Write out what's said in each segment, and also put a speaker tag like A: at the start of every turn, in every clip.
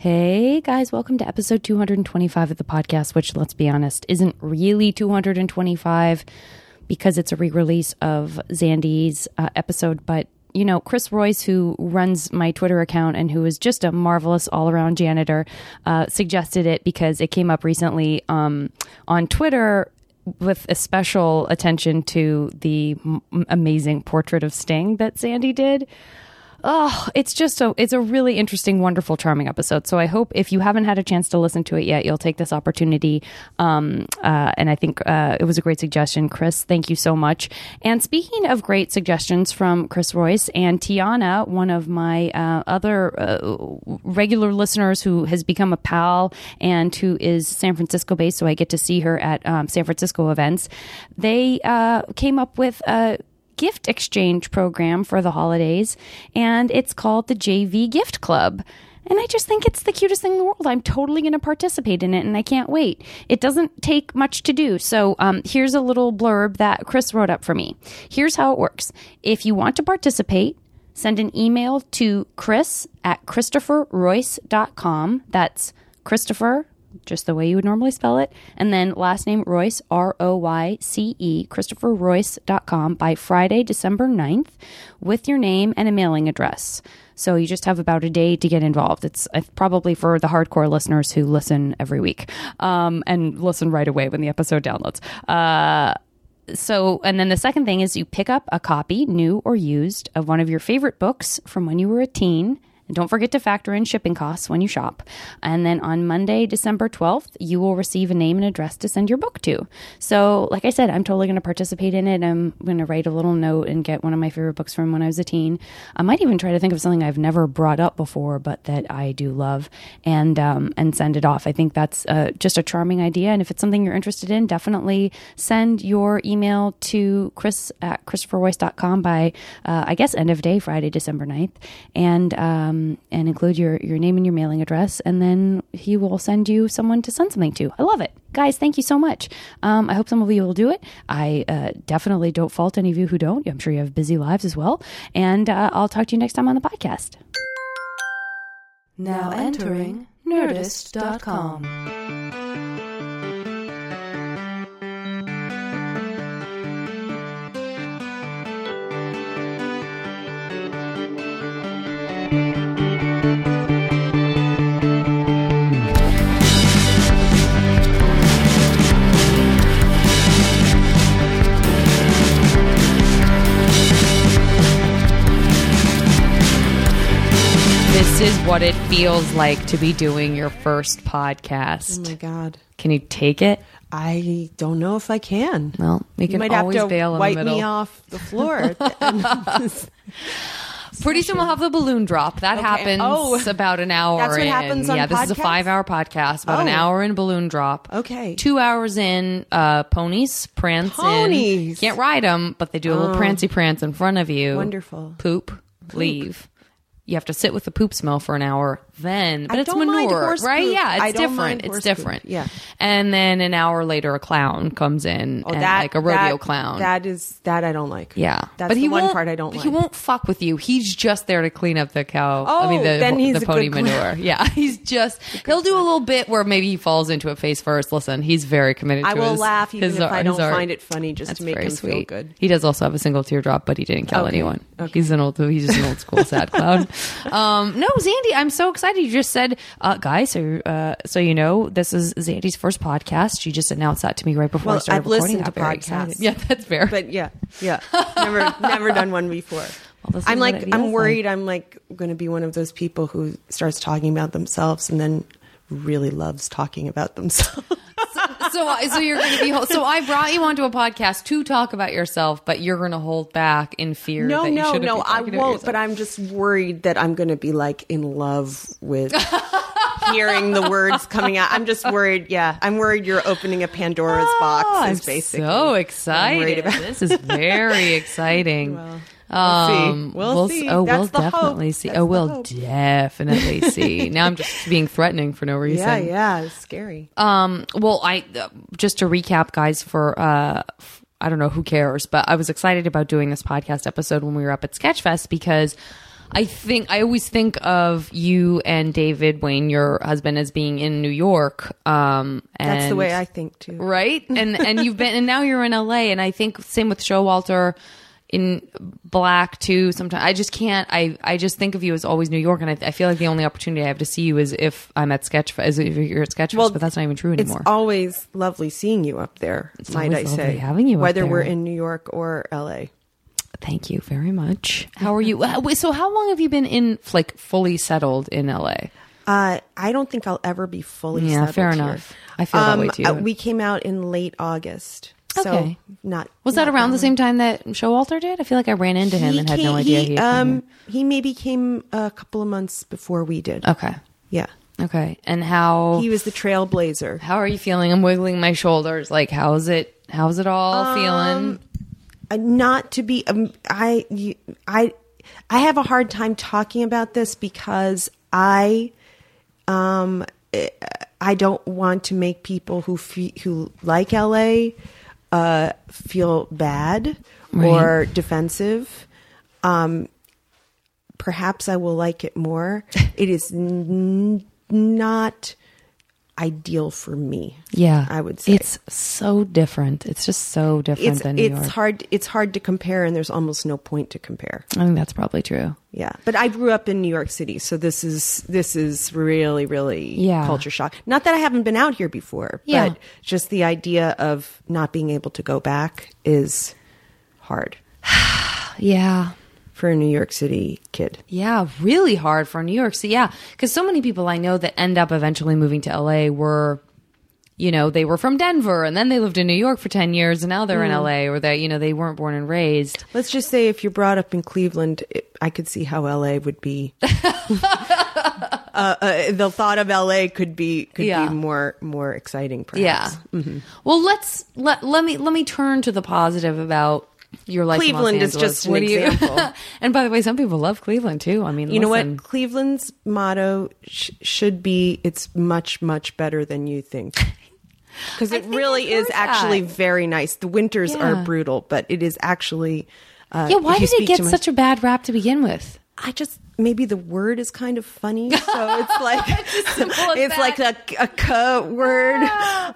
A: Hey guys, welcome to episode 225 of the podcast, which let's be honest, isn't really 225 because it's a re release of Zandy's uh, episode. But, you know, Chris Royce, who runs my Twitter account and who is just a marvelous all around janitor, uh, suggested it because it came up recently um, on Twitter with a special attention to the m- amazing portrait of Sting that Zandy did. Oh, it's just a it's a really interesting, wonderful, charming episode. So I hope if you haven't had a chance to listen to it yet, you'll take this opportunity. Um, uh, and I think uh, it was a great suggestion, Chris. Thank you so much. And speaking of great suggestions from Chris Royce and Tiana, one of my uh, other uh, regular listeners who has become a pal and who is San Francisco based, so I get to see her at um, San Francisco events. They uh, came up with a gift exchange program for the holidays, and it's called the JV Gift Club. And I just think it's the cutest thing in the world. I'm totally going to participate in it, and I can't wait. It doesn't take much to do. So um, here's a little blurb that Chris wrote up for me. Here's how it works if you want to participate, send an email to chris at christopherroyce.com. That's Christopher, just the way you would normally spell it. And then last name Royce, R O Y C E, ChristopherRoyce.com by Friday, December 9th with your name and a mailing address. So you just have about a day to get involved. It's uh, probably for the hardcore listeners who listen every week um, and listen right away when the episode downloads. Uh, so, and then the second thing is you pick up a copy, new or used, of one of your favorite books from when you were a teen and don't forget to factor in shipping costs when you shop. And then on Monday, December 12th, you will receive a name and address to send your book to. So, like I said, I'm totally going to participate in it. I'm going to write a little note and get one of my favorite books from when I was a teen. I might even try to think of something I've never brought up before, but that I do love and, um, and send it off. I think that's uh, just a charming idea. And if it's something you're interested in, definitely send your email to chris at christopherroyce.com by, uh, I guess, end of day, Friday, December 9th. And, um, and include your, your name and your mailing address, and then he will send you someone to send something to. I love it. Guys, thank you so much. Um, I hope some of you will do it. I uh, definitely don't fault any of you who don't. I'm sure you have busy lives as well. And uh, I'll talk to you next time on the podcast.
B: Now entering Nerdist.com.
A: what it feels like to be doing your first podcast.
C: Oh my god.
A: Can you take it?
C: I don't know if I can.
A: Well, we
C: you
A: can
C: might have
A: always
C: to
A: bail in
C: wipe
A: the middle.
C: me off the floor.
A: Pretty soon we'll have the balloon drop. That
C: Okay.
A: happens
C: Oh.
A: about an hour
C: That's what
A: in.
C: happens on
A: yeah, this is a five-hour podcast. About an
C: Oh.
A: hour in balloon drop.
C: Okay.
A: Two hours in, uh, ponies prance in.
C: Ponies.
A: Can't ride them, but they do a little
C: Oh.
A: prancy prance in front of you.
C: Wonderful.
A: Poop, leave. You have to sit with the poop smell for an hour. Then, but
C: I
A: it's manure,
C: horse
A: right?
C: poop.
A: Yeah, it's
C: I
A: different. It's
C: horse poop.
A: different.
C: Yeah.
A: And then an hour later, a clown comes in,
C: Oh,
A: and
C: that
A: like a rodeo
C: that-
A: clown.
C: That is that I don't like.
A: Yeah,
C: that's
A: but
C: the
A: he
C: one part I don't
A: He
C: like.
A: won't fuck with you. He's just there to clean up the cow. I
C: Oh,
A: mean, the,
C: then he's
A: the pony manure. Yeah, he's just he'll do a little bit where maybe he falls into it face first. Listen, he's very committed.
C: I will
A: his,
C: laugh even
A: his
C: if
A: art-
C: I don't find it funny, just to make him
A: sweet.
C: feel good.
A: He does also have a single teardrop, but he didn't kill
C: Okay.
A: anyone.
C: Okay.
A: He's an old. He's just an old school sad clown. Um, no, Zandy, I'm so excited. You just said, uh, guys, so uh, so you know, this is Zandy's first podcast. She just announced that to me right before I started
C: I've
A: recording.
C: listened
A: I'm
C: to
A: very
C: podcasts.
A: excited. Yeah, that's fair.
C: But yeah, yeah, never never done one before.
A: is
C: I'm like I'm worried. I'm like going to be one of those people who starts talking about themselves and then really loves talking about themselves.
A: so I- so you're going to be hol- so I brought you onto a podcast to talk about yourself, but you're going to hold back in fear.
C: No,
A: that you
C: no, no, I won't. But I'm just worried that I'm going to be like in love with hearing the words coming out. I'm just worried. Yeah, I'm worried you're opening a Pandora's box.
A: Oh,
C: Is
A: I'm
C: basically
A: so excited.
C: about.
A: This is very exciting.
C: Well,
A: Um,
C: we'll see. We'll see.
A: Oh,
C: That's
A: we'll
C: hope.
A: definitely see.
C: That's
A: oh, we'll definitely see. Now I'm just being threatening for no reason.
C: Yeah, yeah, it's scary.
A: Um, well, I uh, just to recap, guys. For uh, I don't know who cares, but I was excited about doing this podcast episode when we were up at Sketchfest because I think I always think of you and David Wain, your husband, as being in New York. Um, and,
C: That's the way I think too.
A: right? And and you've been and now you're in LA, and I think same with Showalter in Black too. Sometimes I just can't. I I just think of you as always New York, and I, I feel like the only opportunity I have to see you is if I'm at Sketchfest, is if you're at Sketchfest,
C: Well,
A: but that's not even true anymore It's
C: always lovely seeing you up there. might I say,
A: having you up
C: whether we're in New York or LA.
A: Thank you very much. How are you? Uh, So how long have you been in like fully settled in LA?
C: Uh, I don't think I'll ever be fully
A: Yeah,
C: settled
A: fair
C: here.
A: enough. I feel that way, too.
C: uh, we came out in late August. So
A: Okay.
C: not
A: Was that
C: not
A: around the same time that Showalter did? I feel like I ran into him and had no idea
C: He,
A: he.
C: um, he maybe came a couple of months before we did.
A: okay,
C: Yeah,
A: okay. And how
C: he was the trailblazer.
A: how are you feeling? I'm wiggling my shoulders. Like how's it? How's it all
C: Um,
A: feeling?
C: uh, not to be um, I you, I I have a hard time talking about this because I um eh, I don't want to make people who fe- who like LA uh feel bad or defensive um perhaps I will like it more. It is n- not ideal for me
A: Yeah,
C: I would say.
A: it's so different. It's just so different
C: it's
A: than New
C: it's
A: York.
C: hard it's hard to compare and there's almost no point to compare
A: I think that's probably true.
C: yeah but i grew up in new york city so this is this is really really
A: Yeah.
C: culture shock not that i haven't been out here before
A: Yeah.
C: but just the idea of not being able to go back is hard
A: Yeah,
C: for a new york city kid
A: Yeah, really hard for New York. City. yeah, because so many people I know that end up eventually moving to LA were, you know, they were from Denver and then they lived in New York for ten years and now they're in LA or that you know they weren't born and raised.
C: let's just say if you're brought up in cleveland it, i could see how la would be uh, uh, the thought of la could be could
A: Yeah.
C: be more more exciting perhaps
A: Yeah. Well, let's let let me let me turn to the positive about your life.
C: Cleveland is just an
A: What do you-
C: example.
A: and by the way, some people love Cleveland too. I mean,
C: You know what? Cleveland's motto sh- should be "It's much, much better than you think." Because it really is
A: heard
C: actually very nice. The winters
A: Yeah.
C: are brutal, but it is actually. Uh,
A: Yeah, why did it get
C: my-
A: such a bad rap to begin with?
C: I just maybe the word is kind of funny, so it's like it's
A: that.
C: like a, a "k" word.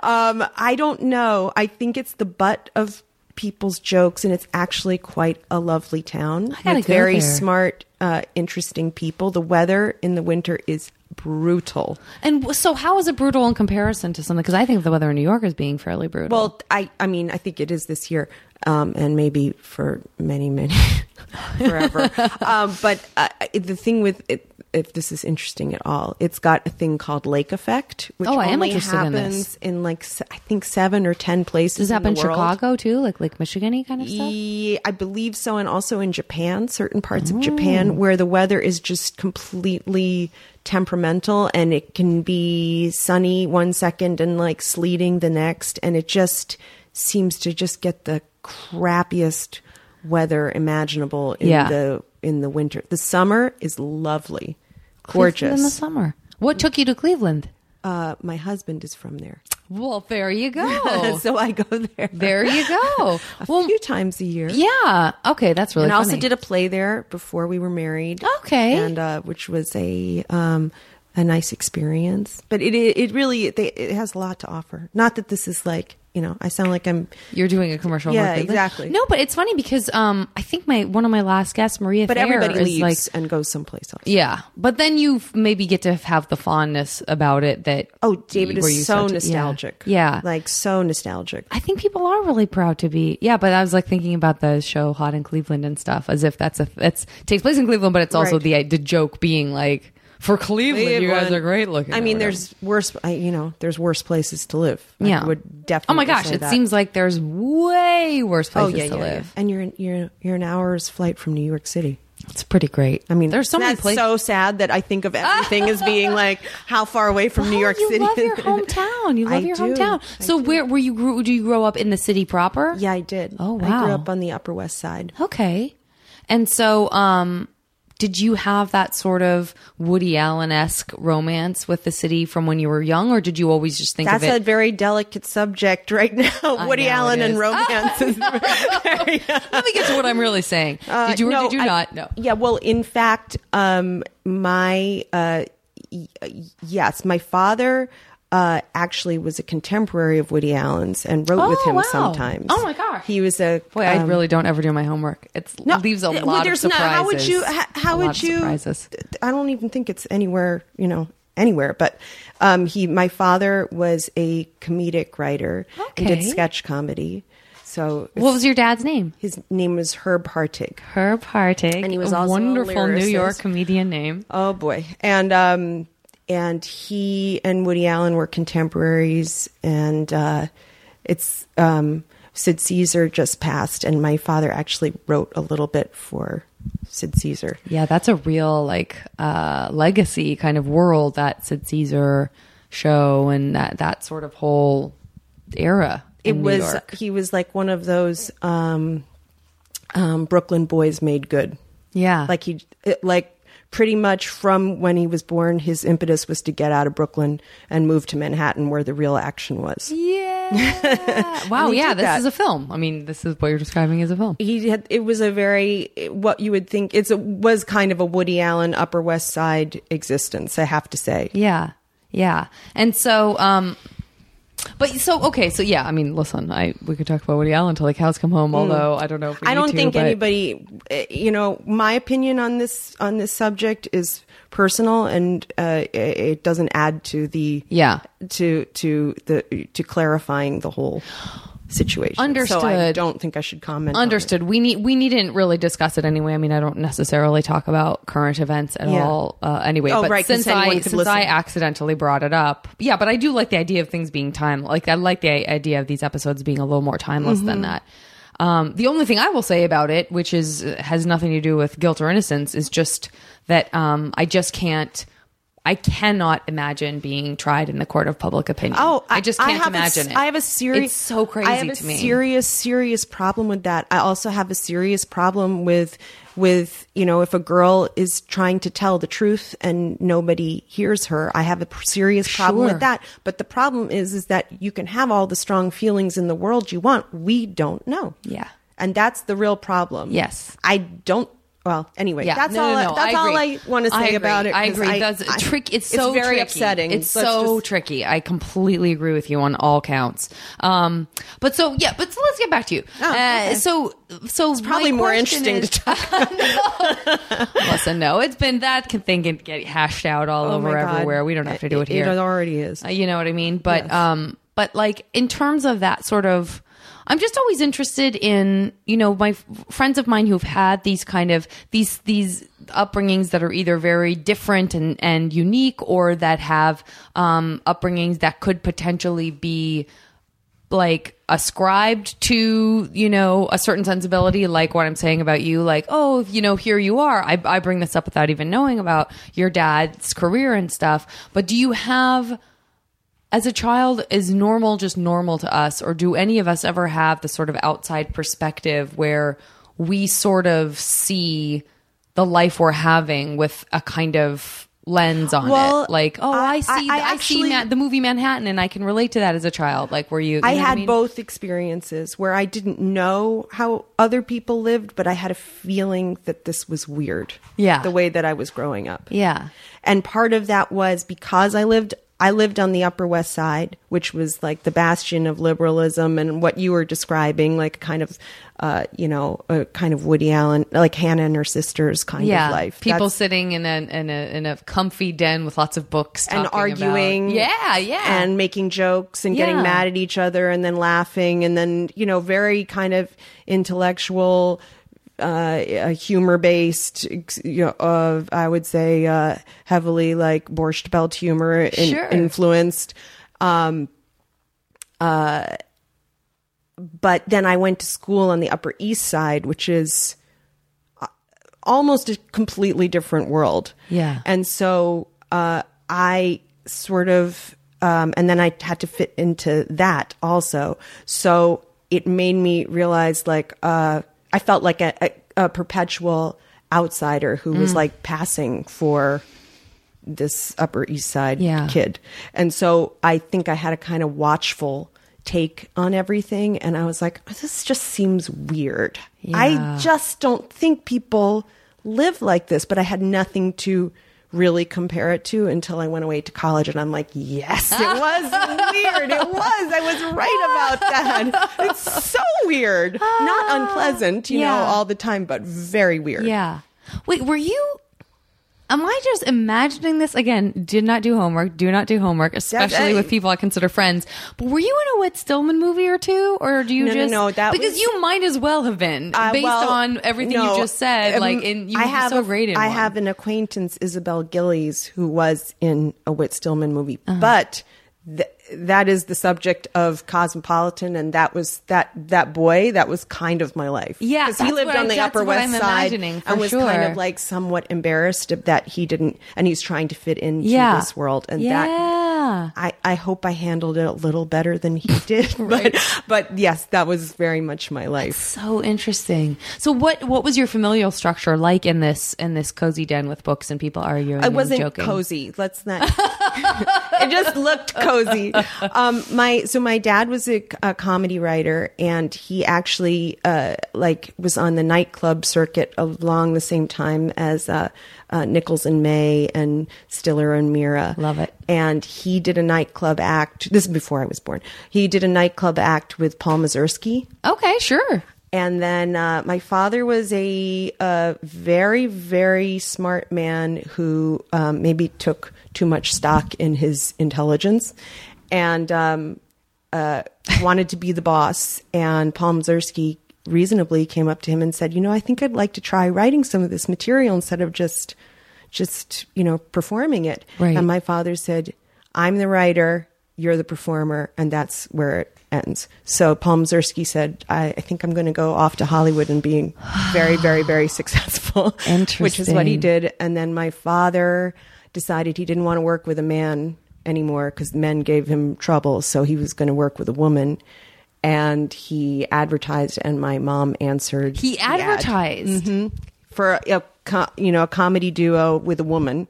C: Um, I don't know. I think it's the butt of people's jokes, and it's actually quite a lovely town with very
A: there.
C: smart, uh, interesting people. The weather in the winter is brutal.
A: And so, how is it brutal in comparison to something? Because I think the weather in New York is being fairly brutal.
C: Well, I I mean, I think it is this year, um, and maybe for many, many forever. um, but uh, the thing with it, if this is interesting at all, it's got a thing called lake effect, which
A: Oh, I am
C: only
A: interested in
C: happens in like I think seven or ten places.
A: does it happen
C: in.
A: Chicago too, like Lake Michigan kind of stuff?
C: Yeah, I believe so, and also in Japan, certain parts of
A: Oh.
C: Japan where the weather is just completely temperamental, and it can be sunny one second and like sleeting the next, and it just seems to just get the crappiest weather imaginable in
A: Yeah.
C: the in the winter. The summer is lovely,
A: Cleveland
C: gorgeous.
A: in the summer. What took you to Cleveland?
C: uh, my husband is from there,
A: Well, there you go.
C: so I go there.
A: there you go.
C: a
A: Well,
C: few times a year.
A: yeah. Okay, that's really.
C: and I also did a play there before we were married.
A: Okay.
C: and uh, which was a um, a nice experience. But it it, it really they, it has a lot to offer. Not that this is like you know I sound like I'm,
A: You're doing a commercial.
C: Yeah,
A: for
C: exactly.
A: No, but it's funny because um, I think my one of my last guests, Maria,
C: but
A: Thayer,
C: everybody
A: is
C: leaves
A: like
C: and goes someplace else.
A: Yeah, but then you maybe get to have the fondness about it that
C: Oh, David
A: where
C: is
A: you
C: so
A: start to-
C: nostalgic.
A: Yeah, yeah.
C: like so nostalgic.
A: I think people are really proud to be. Yeah, but I was like thinking about the show Hot in Cleveland and stuff, as if that's a that's takes place in Cleveland, but it's also
C: Right.
A: the the joke being like for Cleveland, you guys are great looking.
C: I mean, there's worse. I, you know, there's worse places to live. I
A: yeah,
C: would definitely.
A: Oh my gosh,
C: say
A: it
C: that.
A: seems like there's way worse
C: Oh
A: places
C: yeah,
A: to
C: yeah, yeah.
A: live.
C: And you're you're you're an hour's flight from New York City.
A: It's pretty great.
C: I mean,
A: there's so many
C: that's
A: places.
C: so sad that I think of everything as being like how far away from New York
A: you
C: City.
A: love your hometown. You love
C: I
A: your
C: do.
A: hometown.
C: I
A: So
C: do.
A: where were you grew? Do you grow up in the city proper?
C: Yeah, I did.
A: Oh,
C: I
A: wow.
C: grew up on the Upper West Side.
A: Okay. And so, um, did you have that sort of Woody Allen esque romance with the city from when you were young, or did you always just think
C: That's a very delicate subject right now. Woody Allen and romance very,
A: Let me get to what I'm really saying. did you or
C: Uh, no,
A: did you
C: I-
A: not? No.
C: Yeah, well, in fact, um, my uh, y- yes, my father uh, actually was a contemporary of Woody Allen's and wrote with
A: Oh,
C: him
A: wow.
C: sometimes.
A: Oh, my gosh.
C: he was a
A: Boy, I
C: um,
A: really don't ever do my homework. It
C: no,
A: leaves a
C: well,
A: lot of surprises.
C: how would you? How, how
A: A
C: would you?
A: Surprises.
C: I don't even think it's anywhere. You know, anywhere. But um, he, my father, was a comedic writer and did sketch comedy. So
A: What was your dad's name?
C: his name was Herb Hartig.
A: Herb Hartig.
C: And he was
A: a
C: also a
A: wonderful New York comedian name.
C: Oh boy. And um and he and Woody Allen were contemporaries and uh it's um Sid Caesar just passed and my father actually wrote a little bit for Sid Caesar.
A: Yeah, that's a real like uh, legacy kind of world that Sid Caesar show and that that sort of whole era.
C: It was he was like one of those um um Brooklyn boys made good.
A: yeah,
C: Like he it, like pretty much from when he was born his impetus was to get out of Brooklyn and move to Manhattan where the real action was.
A: yeah. wow, yeah, this
C: that.
A: is a film. I mean, this is what you're describing as a film.
C: he had it was a very what you would think it's a, was kind of a Woody Allen Upper West Side existence. I have to say.
A: Yeah, yeah, and so um. But so okay, so yeah, I mean, listen, I we could talk about Woody Allen until the cows come home. Although I don't know if we.
C: I don't think anybody, eh, you know, my opinion on this on this subject is personal, and uh, it- it doesn't add to the
A: Yeah.
C: to to the to clarifying the whole situation. So I
A: Understood.
C: don't think I should comment.
A: Understood. We need we needn't really discuss it anyway. I mean, I don't necessarily talk about current events at
C: Yeah.
A: all uh, anyway.
C: Oh,
A: but
C: right,
A: since I since
C: listen.
A: I accidentally brought it up, yeah. But I do like the idea of things being time. Like I like the idea of these episodes being a little more timeless
C: Mm-hmm.
A: than that. Um, the only thing I will say about it, which is has nothing to do with guilt or innocence, is just that um, I just can't. I cannot imagine being tried in the court of public opinion.
C: Oh,
A: I just can't
C: a s-
A: imagine it.
C: I have a serious.
A: It's so crazy
C: I have a
A: me.
C: serious, serious problem with that. I also have a serious problem with, with you know, if a girl is trying to tell the truth and nobody hears her. I have a serious problem
A: Sure.
C: with that. But the problem is, is that you can have all the strong feelings in the world you want. We don't know.
A: Yeah.
C: and that's the real problem.
A: Yes.
C: I don't. Well, anyway,
A: Yeah,
C: that's
A: no,
C: all.
A: no,
C: I,
A: no,
C: that's
A: I
C: all. I want to say about it.
A: I agree. That's
C: I-
A: trick. It's so
C: very
A: tricky.
C: upsetting.
A: It's
C: Let's
A: so
C: just-
A: tricky. I completely agree with you on all counts. Um, but so yeah, but so let's get back to you.
C: Oh, okay.
A: uh, so so it's
C: probably more interesting to talk
A: Listen, no, it's been that can thing can get hashed out all
C: Oh
A: over everywhere. We don't have to do it, here.
C: It already is.
A: Uh, you know what I mean? But
C: Yes.
A: um but like in terms of that sort of I'm just always interested in, you know, my f- friends of mine who've had these kind of these these upbringings that are either very different and and unique or that have um upbringings that could potentially be like ascribed to you know a certain sensibility like what i'm saying about you like oh you know here you are. I, I bring this up without even knowing about your dad's career and stuff. But do you have as a child is normal just normal to us or do any of us ever have the sort of outside perspective where we sort of see the life we're having with a kind of lens on
C: Well,
A: it like oh i,
C: I-
A: see
C: I- I
A: I, see Ma- the movie manhattan and i can relate to that as a child like were you, you
C: I had
A: mean?
C: both experiences where I didn't know how other people lived, but I had a feeling that this was weird.
A: Yeah.
C: The way that I was growing up.
A: Yeah.
C: And part of that was because I lived I lived on the Upper West Side, which was like the bastion of liberalism and what you were describing, like kind of, uh, you know, a kind of Woody Allen, like Hannah and her sisters kind
A: yeah,
C: of life.
A: people
C: That's-
A: sitting in a in a in a comfy den with lots of books
C: and
A: talking about-
C: arguing
A: Yeah, yeah,
C: and making jokes and getting
A: Yeah.
C: mad at each other and then laughing and then you know very kind of intellectual uh humor based you know of i would say uh heavily like borscht belt humor in,
A: Sure.
C: influenced um uh but then i went to school on the upper east side which is uh, almost a completely different world
A: Yeah.
C: and so uh, I sort of, um, and then I had to fit into that also. So it made me realize like, uh, I felt like a, a, a perpetual outsider who was mm. like passing for this Upper East Side
A: Yeah.
C: kid. And so I think I had a kind of watchful take on everything. And I was like, oh, this just seems weird.
A: Yeah.
C: I just don't think people live like this, but I had nothing to really compare it to until I went away to college and I'm like, yes, it was weird. It was. I was right about that. It's so weird. Not ah, unpleasant, you know, all the time, but very weird.
A: Yeah. Wait, were you? Am I just imagining this again? Did not do homework. Do not do homework, especially with people I consider friends. But were you in a Whit Stillman movie or two, or do you
C: No, no,
A: just
C: no, that
A: because
C: was-
A: you might as well have been
C: Uh,
A: based
C: well,
A: on everything
C: no,
A: you just said.
C: um,
A: like, in you
C: I have
A: so great in
C: I
A: one.
C: have an acquaintance, Isabel Gillies, who was in a Whit Stillman movie,
A: Uh-huh.
C: but th- that is the subject of Cosmopolitan, and that was that that boy. That was kind of my life.
A: Yeah,
C: because he lived
A: what I-
C: on the Upper West
A: I'm
C: Side and was kind of like somewhat embarrassed that he didn't, and he's trying to fit into
A: yeah.
C: this world, and
A: yeah.
C: that I, I hope I handled it a little better than he did.
A: Right.
C: but, but yes, that was very much my life.
A: So interesting. So what what was your familial structure like in this in this cozy den with books and people arguing? And
C: wasn't
A: joking?
C: cozy. Let's not. it just looked cozy. Um, my so my dad was a, a comedy writer, and he actually uh, like was on the nightclub circuit along the same time as uh, uh, Nichols and May and Stiller and Meara.
A: Love it.
C: And he did a nightclub act. This is before I was born. He did a nightclub act with Paul Mazursky.
A: Okay, sure.
C: And then uh, my father was a, uh very, very smart man who um, maybe took too much stock in his intelligence and um, uh, wanted to be the boss. And Paul Mazursky reasonably came up to him and said, "You know, I think I'd like to try writing some of this material instead of just, just you know, performing it."
A: Right.
C: And my father said, "I'm the writer." You're the performer, and that's where it ends. So Paul Mazursky said, I, I think I'm going to go off to Hollywood and being very, very, very successful. Which is what he did. And then my father decided he didn't want to work with a man anymore because men gave him trouble. So he was going to work with a woman. And he advertised, and my mom answered.
A: He
C: the ad
A: advertised. Mm-hmm.
C: for a you know a comedy duo with a woman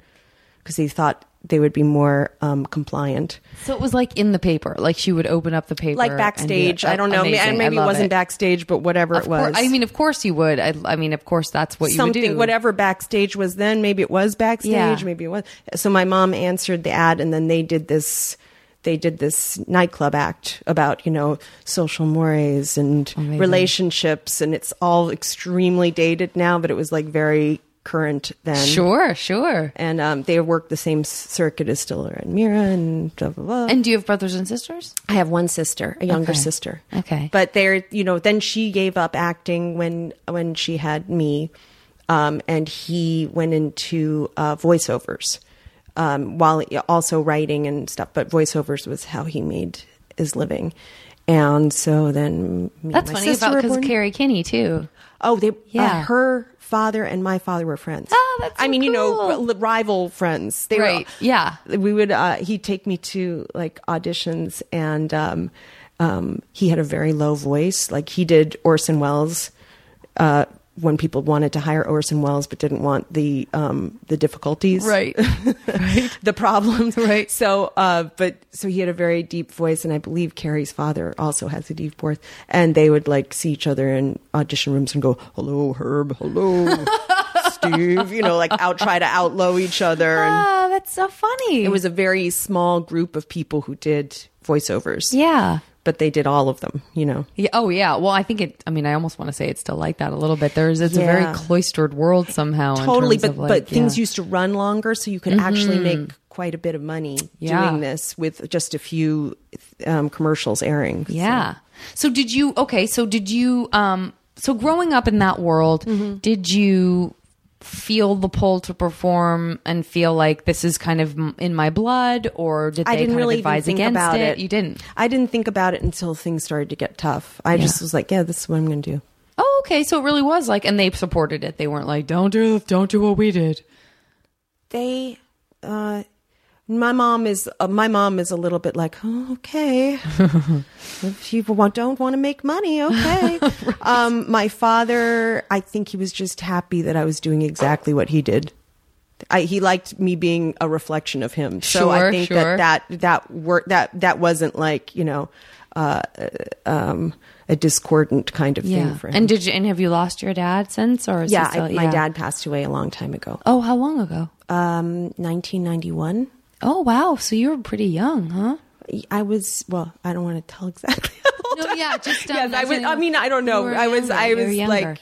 C: because he thought they would be more um, compliant.
A: So it was like in the paper. Like she would open up the paper,
C: like backstage.
A: like,
C: I don't know.
A: amazing.
C: And maybe it wasn't backstage, but whatever
A: Of
C: it was.
A: course, I mean, of course you would. I, I mean, of course that's what you would do.
C: Something, whatever backstage was then. Maybe it was backstage.
A: Yeah.
C: Maybe it was. So my mom answered the ad, and then they did this. They did this nightclub act about you know social mores and
A: Amazing.
C: relationships, and it's all extremely dated now, but it was like very current then.
A: Sure, sure.
C: And um, they worked the same circuit as Stiller and Meara and blah blah blah.
A: And do you have brothers and sisters?
C: I have one sister, a younger
A: Okay.
C: sister.
A: Okay.
C: But they're, you know, then she gave up acting when when she had me, um, and he went into uh, voiceovers um, while also writing and stuff. But voiceovers was how he made his living. And so then
A: That's funny
C: sister
A: about because. Kerri Kenney too.
C: Oh, they
A: Yeah.
C: uh, her father and my father were friends.
A: Oh, that's
C: I
A: so
C: mean, you know, rival friends. They
A: Right.
C: Were,
A: Yeah.
C: We would. Uh, he'd take me to like auditions, and um, um, he had a very low voice. Like he did Orson Welles. Uh, when people wanted to hire Orson Welles but didn't want the um, the difficulties,
A: Right.
C: the problems,
A: Right.
C: So, uh, but so he had a very deep voice, and I believe Kerri's father also has a deep voice. And they would like see each other in audition rooms and go, "Hello, Herb. Hello, Steve." You know, like out try to outlow each other. And
A: Ah, that's so funny.
C: it was a very small group of people who did voiceovers.
A: yeah.
C: But they did all of them. You know.
A: Yeah. Oh, yeah. Well, I think it. I mean, I almost want to say it's still like that a little bit. There's it's a very cloistered world somehow.
C: totally but
A: of,
C: but
A: like,
C: things used to run longer so you could actually make quite a bit of money
A: Yeah.
C: doing this with just a few um, commercials airing So-
A: Yeah. So did you? Okay. So did you? Um. So growing up in that world,
C: Mm-hmm.
A: did you feel the pull to perform and feel like this is kind of in my blood, or did they
C: I didn't
A: kind
C: really
A: of advise
C: think
A: against
C: about
A: it?
C: it.
A: You didn't.
C: I didn't think about it until things started to get tough. I just was like, yeah, this is what I'm going to do.
A: Oh, okay. So it really was like, and they supported it. They weren't like, don't do, don't do what we did.
C: They, uh, My mom is uh, my mom is a little bit like, oh, okay, if you want, don't want to make money, okay. um, my father, I think he was just happy that I was doing exactly what he did. I, he liked me being a reflection of him. So I think
A: sure.
C: that that that work that that wasn't like you know uh, um, a discordant kind of
A: Yeah.
C: thing for him.
A: And did you? And have you lost your dad since, or is
C: yeah,
A: still,
C: I, my dad passed away a long time ago.
A: Oh, how long ago?
C: Um, 1991.
A: Oh, wow. So you were pretty young, huh?
C: I was well. I don't want to tell exactly. how
A: No, yeah, just, um,
C: yes, I was. I mean, I don't know. I was.
A: younger,
C: I was like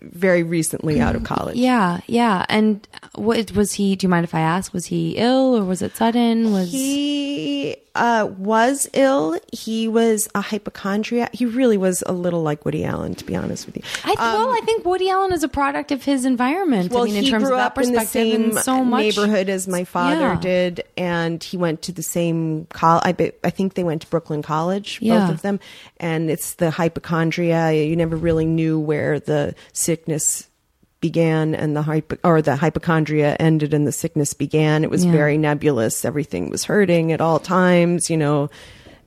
C: very recently out of college.
A: Yeah, yeah. And what was he? Do you mind if I ask? Was he ill or was it sudden? Was
C: He uh, was ill. He was a hypochondriac. He really was a little like Woody Allen, to be honest with you.
A: I well, I think Woody Allen is a product of his environment.
C: Um, Well,
A: I mean, in
C: he
A: terms
C: grew
A: of that
C: up in the
A: perspective,
C: same
A: so much
C: neighborhood as my father
A: Yeah.
C: did, and he went to the same college. I, bet- I think they went to Brooklyn College,
A: Yeah.
C: both of them. And it's the hypochondria. You never really knew where the sickness began and the hypo, or the hypochondria ended and the sickness began. It was
A: Yeah.
C: very nebulous. Everything was hurting at all times, you know.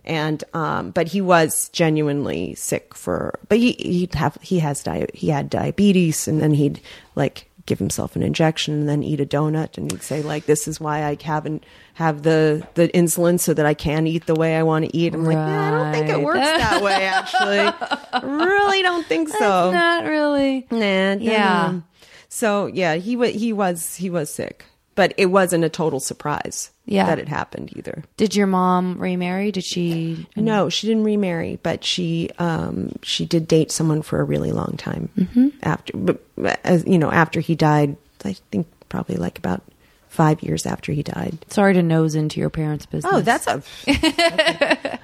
C: And um, but he was genuinely sick for. But he he'd have he has di- he had diabetes, and then he'd like give himself an injection and then eat a donut, and he'd say like, "This is why I haven't have the the insulin so that I can eat the way I want to eat." I'm like, yeah, I don't think it works that way. Actually, really don't think so.
A: not really.
C: Nah,
A: Yeah.
C: So yeah, he wa he was he was sick, but it wasn't a total surprise.
A: Yeah.
C: that it happened either.
A: Did your mom remarry? Did she?
C: No, she didn't remarry, but she um she did date someone for a really long time
A: Mm-hmm.
C: after. But as you know, after he died, I think probably like about five years after he died.
A: Sorry to nose into your parents' business.
C: Oh, that's a.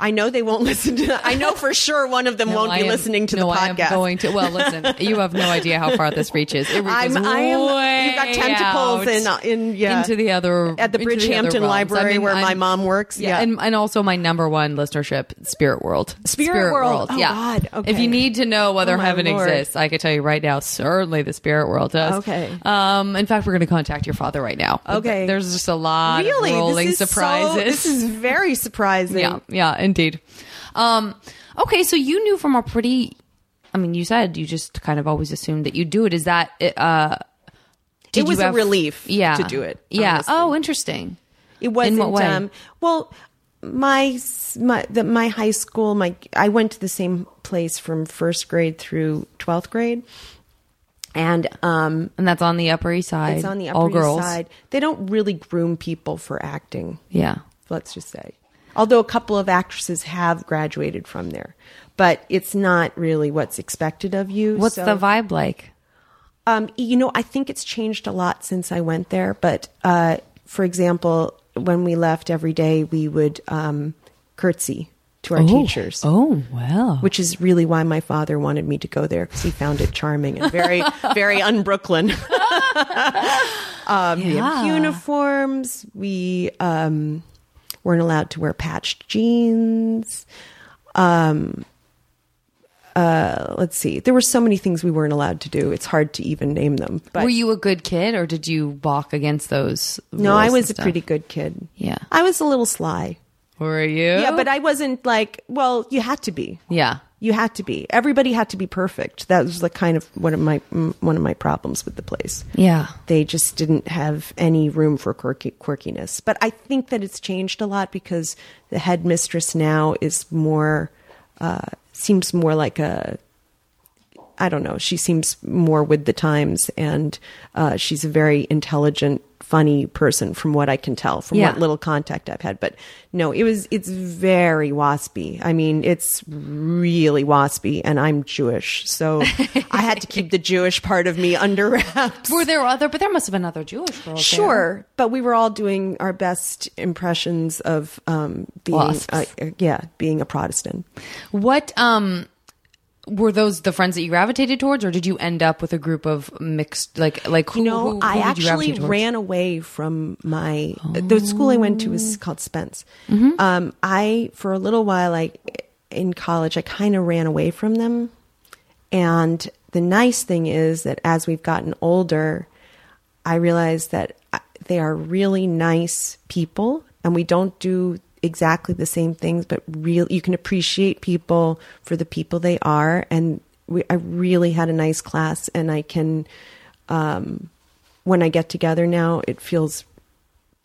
C: I know they won't listen to. I know for sure one of them
A: No,
C: won't
A: I
C: be
A: am-
C: listening to
A: no,
C: the
A: I am
C: podcast.
A: going to. Well, listen, you have no idea how far this reaches. It reaches
C: I'm. I am. You've got tentacles
A: out
C: in in yeah
A: into the other
C: at the Bridgehampton. Library
A: I mean,
C: where my
A: I'm-
C: mom works.
A: Yeah, and, and also my number one listenership, Spirit World.
C: Spirit World. Oh,
A: yeah.
C: God. Okay.
A: If you need to know whether
C: Oh,
A: heaven
C: Lord.
A: exists, I can tell you right now, certainly the Spirit World does.
C: Okay.
A: Um, in fact, we're going to contact your father right now.
C: Okay.
A: There's just a lot
C: really,
A: of rolling
C: this is so-
A: surprises.
C: this is very surprising.
A: Yeah, yeah, indeed. Um, okay, so you knew from a pretty. I mean, you said you just kind of always assumed that you do it. Is that uh?
C: It was
A: you
C: a relief
A: yeah,
C: to do it,
A: Yeah.
C: honestly.
A: Oh, interesting.
C: It wasn't.
A: way?
C: Um, well, my my the, my high school, my I went to the same place from first grade through twelfth grade, and um,
A: And that's on the Upper East Side.
C: it's on the Upper
A: all
C: East
A: girls.
C: Side. They don't really groom people for acting.
A: Yeah.
C: let's just say. Although a couple of actresses have graduated from there, but it's not really what's expected of you.
A: What's
C: So-
A: the vibe like?
C: Um, you know, I think it's changed a lot since I went there. But uh, for example, when we left every day, we would um, curtsy to our teachers.
A: Oh well.
C: Which is really why my father wanted me to go there because he found it charming and very, very un-Brooklyn. um, We have uniforms. We um, weren't allowed to wear patched jeans. Um, uh, let's see. There were so many things we weren't allowed to do. It's hard to even name them. But
A: Were you a good kid, or did you balk against those?
C: no, I was a pretty good kid.
A: Yeah.
C: I was a little sly.
A: Were you?
C: Yeah, but I wasn't like. Well, you had to be.
A: yeah.
C: You had to be. Everybody had to be perfect. That was like kind of one of my one of my problems with the place.
A: Yeah.
C: They just didn't have any room for quirky, quirkiness. But I think that it's changed a lot because the headmistress now is more uh, seems more like a I don't know. She seems more with the times, and uh, she's a very intelligent, funny person, from what I can tell, from
A: Yeah.
C: what little contact I've had. But no, it was it's very waspy. I mean, it's really waspy, and I'm Jewish, so I had to keep the Jewish part of me under wraps.
A: Were there other? But there must have been other Jewish girls. there.
C: Sure, but we were all doing our best impressions of um, being, uh, yeah, being a Protestant.
A: What um were those the friends that you gravitated towards, or did you end up with a group of mixed like like who?
C: You know,
A: who- who
C: I
A: did you
C: actually ran away from my the school I went to was called Spence.
A: Mm-hmm.
C: Um, I for a little while, like in college, I kind of ran away from them. And the nice thing is that as we've gotten older, I realized that they are really nice people, and we don't do exactly the same things, but real you can appreciate people for the people they are. And we, I really had a nice class, and I can, um, when I get together now, it feels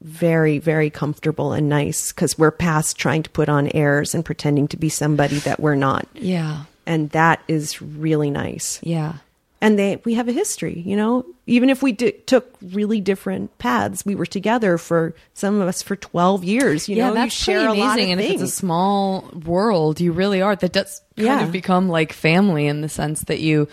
C: very, very comfortable and nice because we're past trying to put on airs and pretending to be somebody that we're not.
A: Yeah.
C: And that is really nice.
A: Yeah.
C: And they, we have a history, you know, even if we di- took really different paths, we were together for some of us for 12 years, you
A: yeah,
C: know,
A: that's
C: you share
A: pretty
C: a lot of
A: amazing. And if it's a small world, you really are. That does kind
C: Yeah.
A: of become like family in the sense that you,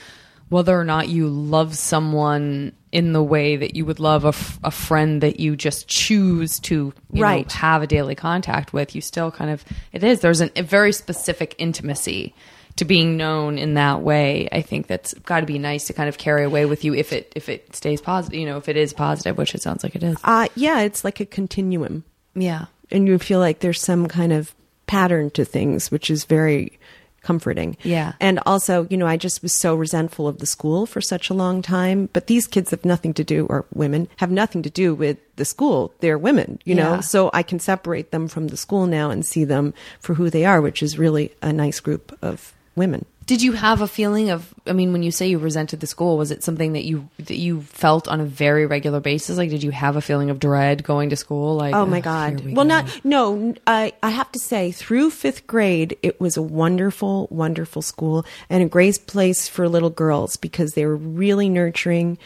A: whether or not you love someone in the way that you would love a, f- a friend that you just choose to you
C: Right.
A: know, have a daily contact with, you still kind of it is. There's an, a very specific intimacy to being known in that way. I think that's got to be nice to kind of carry away with you if it if it stays positive. You know, if it is positive, which it sounds like it is.
C: uh, yeah, it's like a continuum.
A: Yeah.
C: and you feel like there's some kind of pattern to things, which is very comforting.
A: Yeah.
C: And also, you know, I just was so resentful of the school for such a long time. But these kids have nothing to do, or women have nothing to do with the school. They're women, you know? So I can separate them from the school now and see them for who they are, which is really a nice group of women.
A: Did you have a feeling of? I mean, when you say you resented the school, was it something that you that you felt on a very regular basis? Like, did you have a feeling of dread going to school? Like,
C: Oh my God!
A: we
C: Well,
A: go."
C: not no. I I have to say, through fifth grade, it was a wonderful, wonderful school and a great place for little girls because they were really nurturing.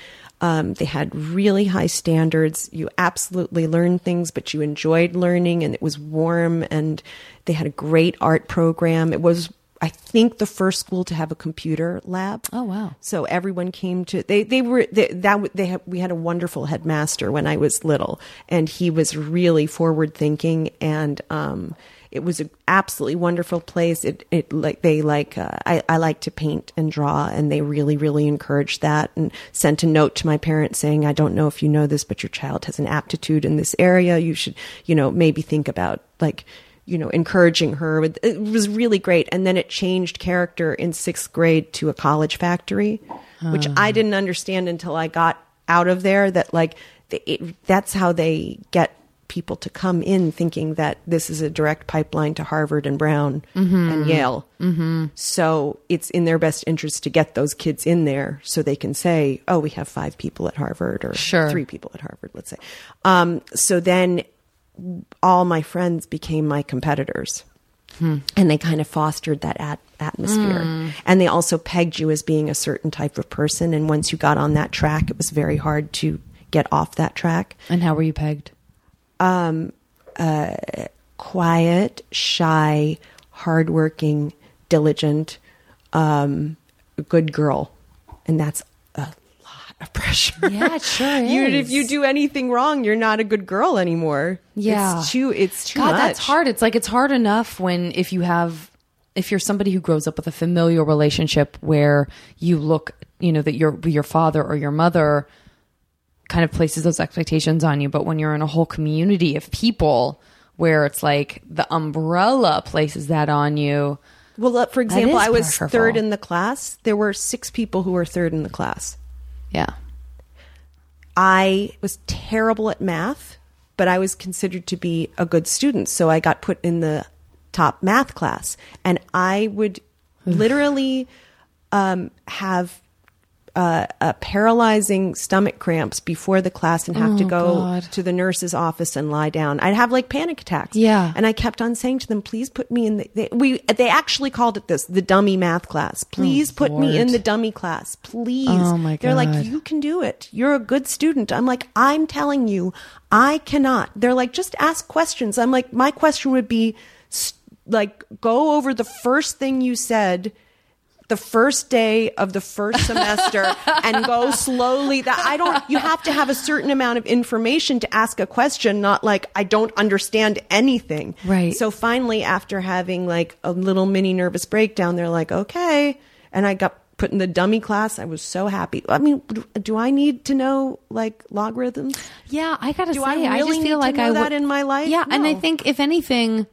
C: Um, they had really high standards. You absolutely learned things, but you enjoyed learning, and it was warm. And they had a great art program. It was, I think, the first school to have a computer lab.
A: Oh, wow.
C: So everyone came to they they were they, that they had, we had a wonderful headmaster when I was little, and he was really forward thinking, and um, it was an absolutely wonderful place. It it like they like uh, I I like to paint and draw, and they really really encouraged that, and sent a note to my parents saying, I don't know if you know this, but your child has an aptitude in this area. You should you know maybe think about like you know, encouraging her. It was really great. And then it changed character in sixth grade to a college factory, which I didn't understand until I got out of there that, like, it, that's how they get people to come in thinking that this is a direct pipeline to Harvard and Brown and Yale. Mm-hmm. So it's in their best interest to get those kids in there so they can say, oh, we have five people at Harvard or
A: Sure.
C: three people at Harvard, let's say. Um, so then all my friends became my competitors. And they kind of fostered that at- atmosphere. Hmm. And they also pegged you as being a certain type of person. And once you got on that track, it was very hard to get off that track.
A: And how were you pegged?
C: Um, uh, quiet, shy, hardworking, diligent, um, good girl. And that's of pressure.
A: Yeah, sure
C: You, if you do anything wrong, you're not a good girl anymore.
A: Yeah.
C: It's too, it's too
A: God,
C: much.
A: that's hard. It's like it's hard enough when if you have if you're somebody who grows up with a familial relationship where you look, you know, that your your father or your mother kind of places those expectations on you, but when you're in a whole community of people where it's like the umbrella places that on you.
C: Well, uh, for example, I was
A: pressureful.
C: third in the class. There were six people who were third in the class.
A: Yeah.
C: I was terrible at math, but I was considered to be a good student. So I got put in the top math class. And I would literally um, have uh, uh, paralyzing stomach cramps before the class and have to go
A: Oh, God.
C: to the nurse's office and lie down. I'd have like panic attacks.
A: Yeah.
C: And I kept on saying to them, please put me in the, they, we, they actually called it this, the dummy math class. Please put me in
A: Oh,
C: the dummy class. Please.
A: Oh, my God.
C: They're like, you can do it. You're a good student. I'm like, I'm telling you, I cannot. They're like, just ask questions. I'm like, my question would be s- like, go over the first thing you said the first day of the first semester and go slowly that I don't you have to have a certain amount of information to ask a question not like I don't understand anything.
A: Right.
C: So finally after having like a little mini nervous breakdown they're like okay and I got put in the dummy class I was so happy. I mean do- do I need to know like logarithms?
A: Yeah, I gotta
C: Do
A: say,
C: I
A: I,
C: really
A: just feel like
C: know
A: I
C: that in my life?
A: Yeah, and I think if anything,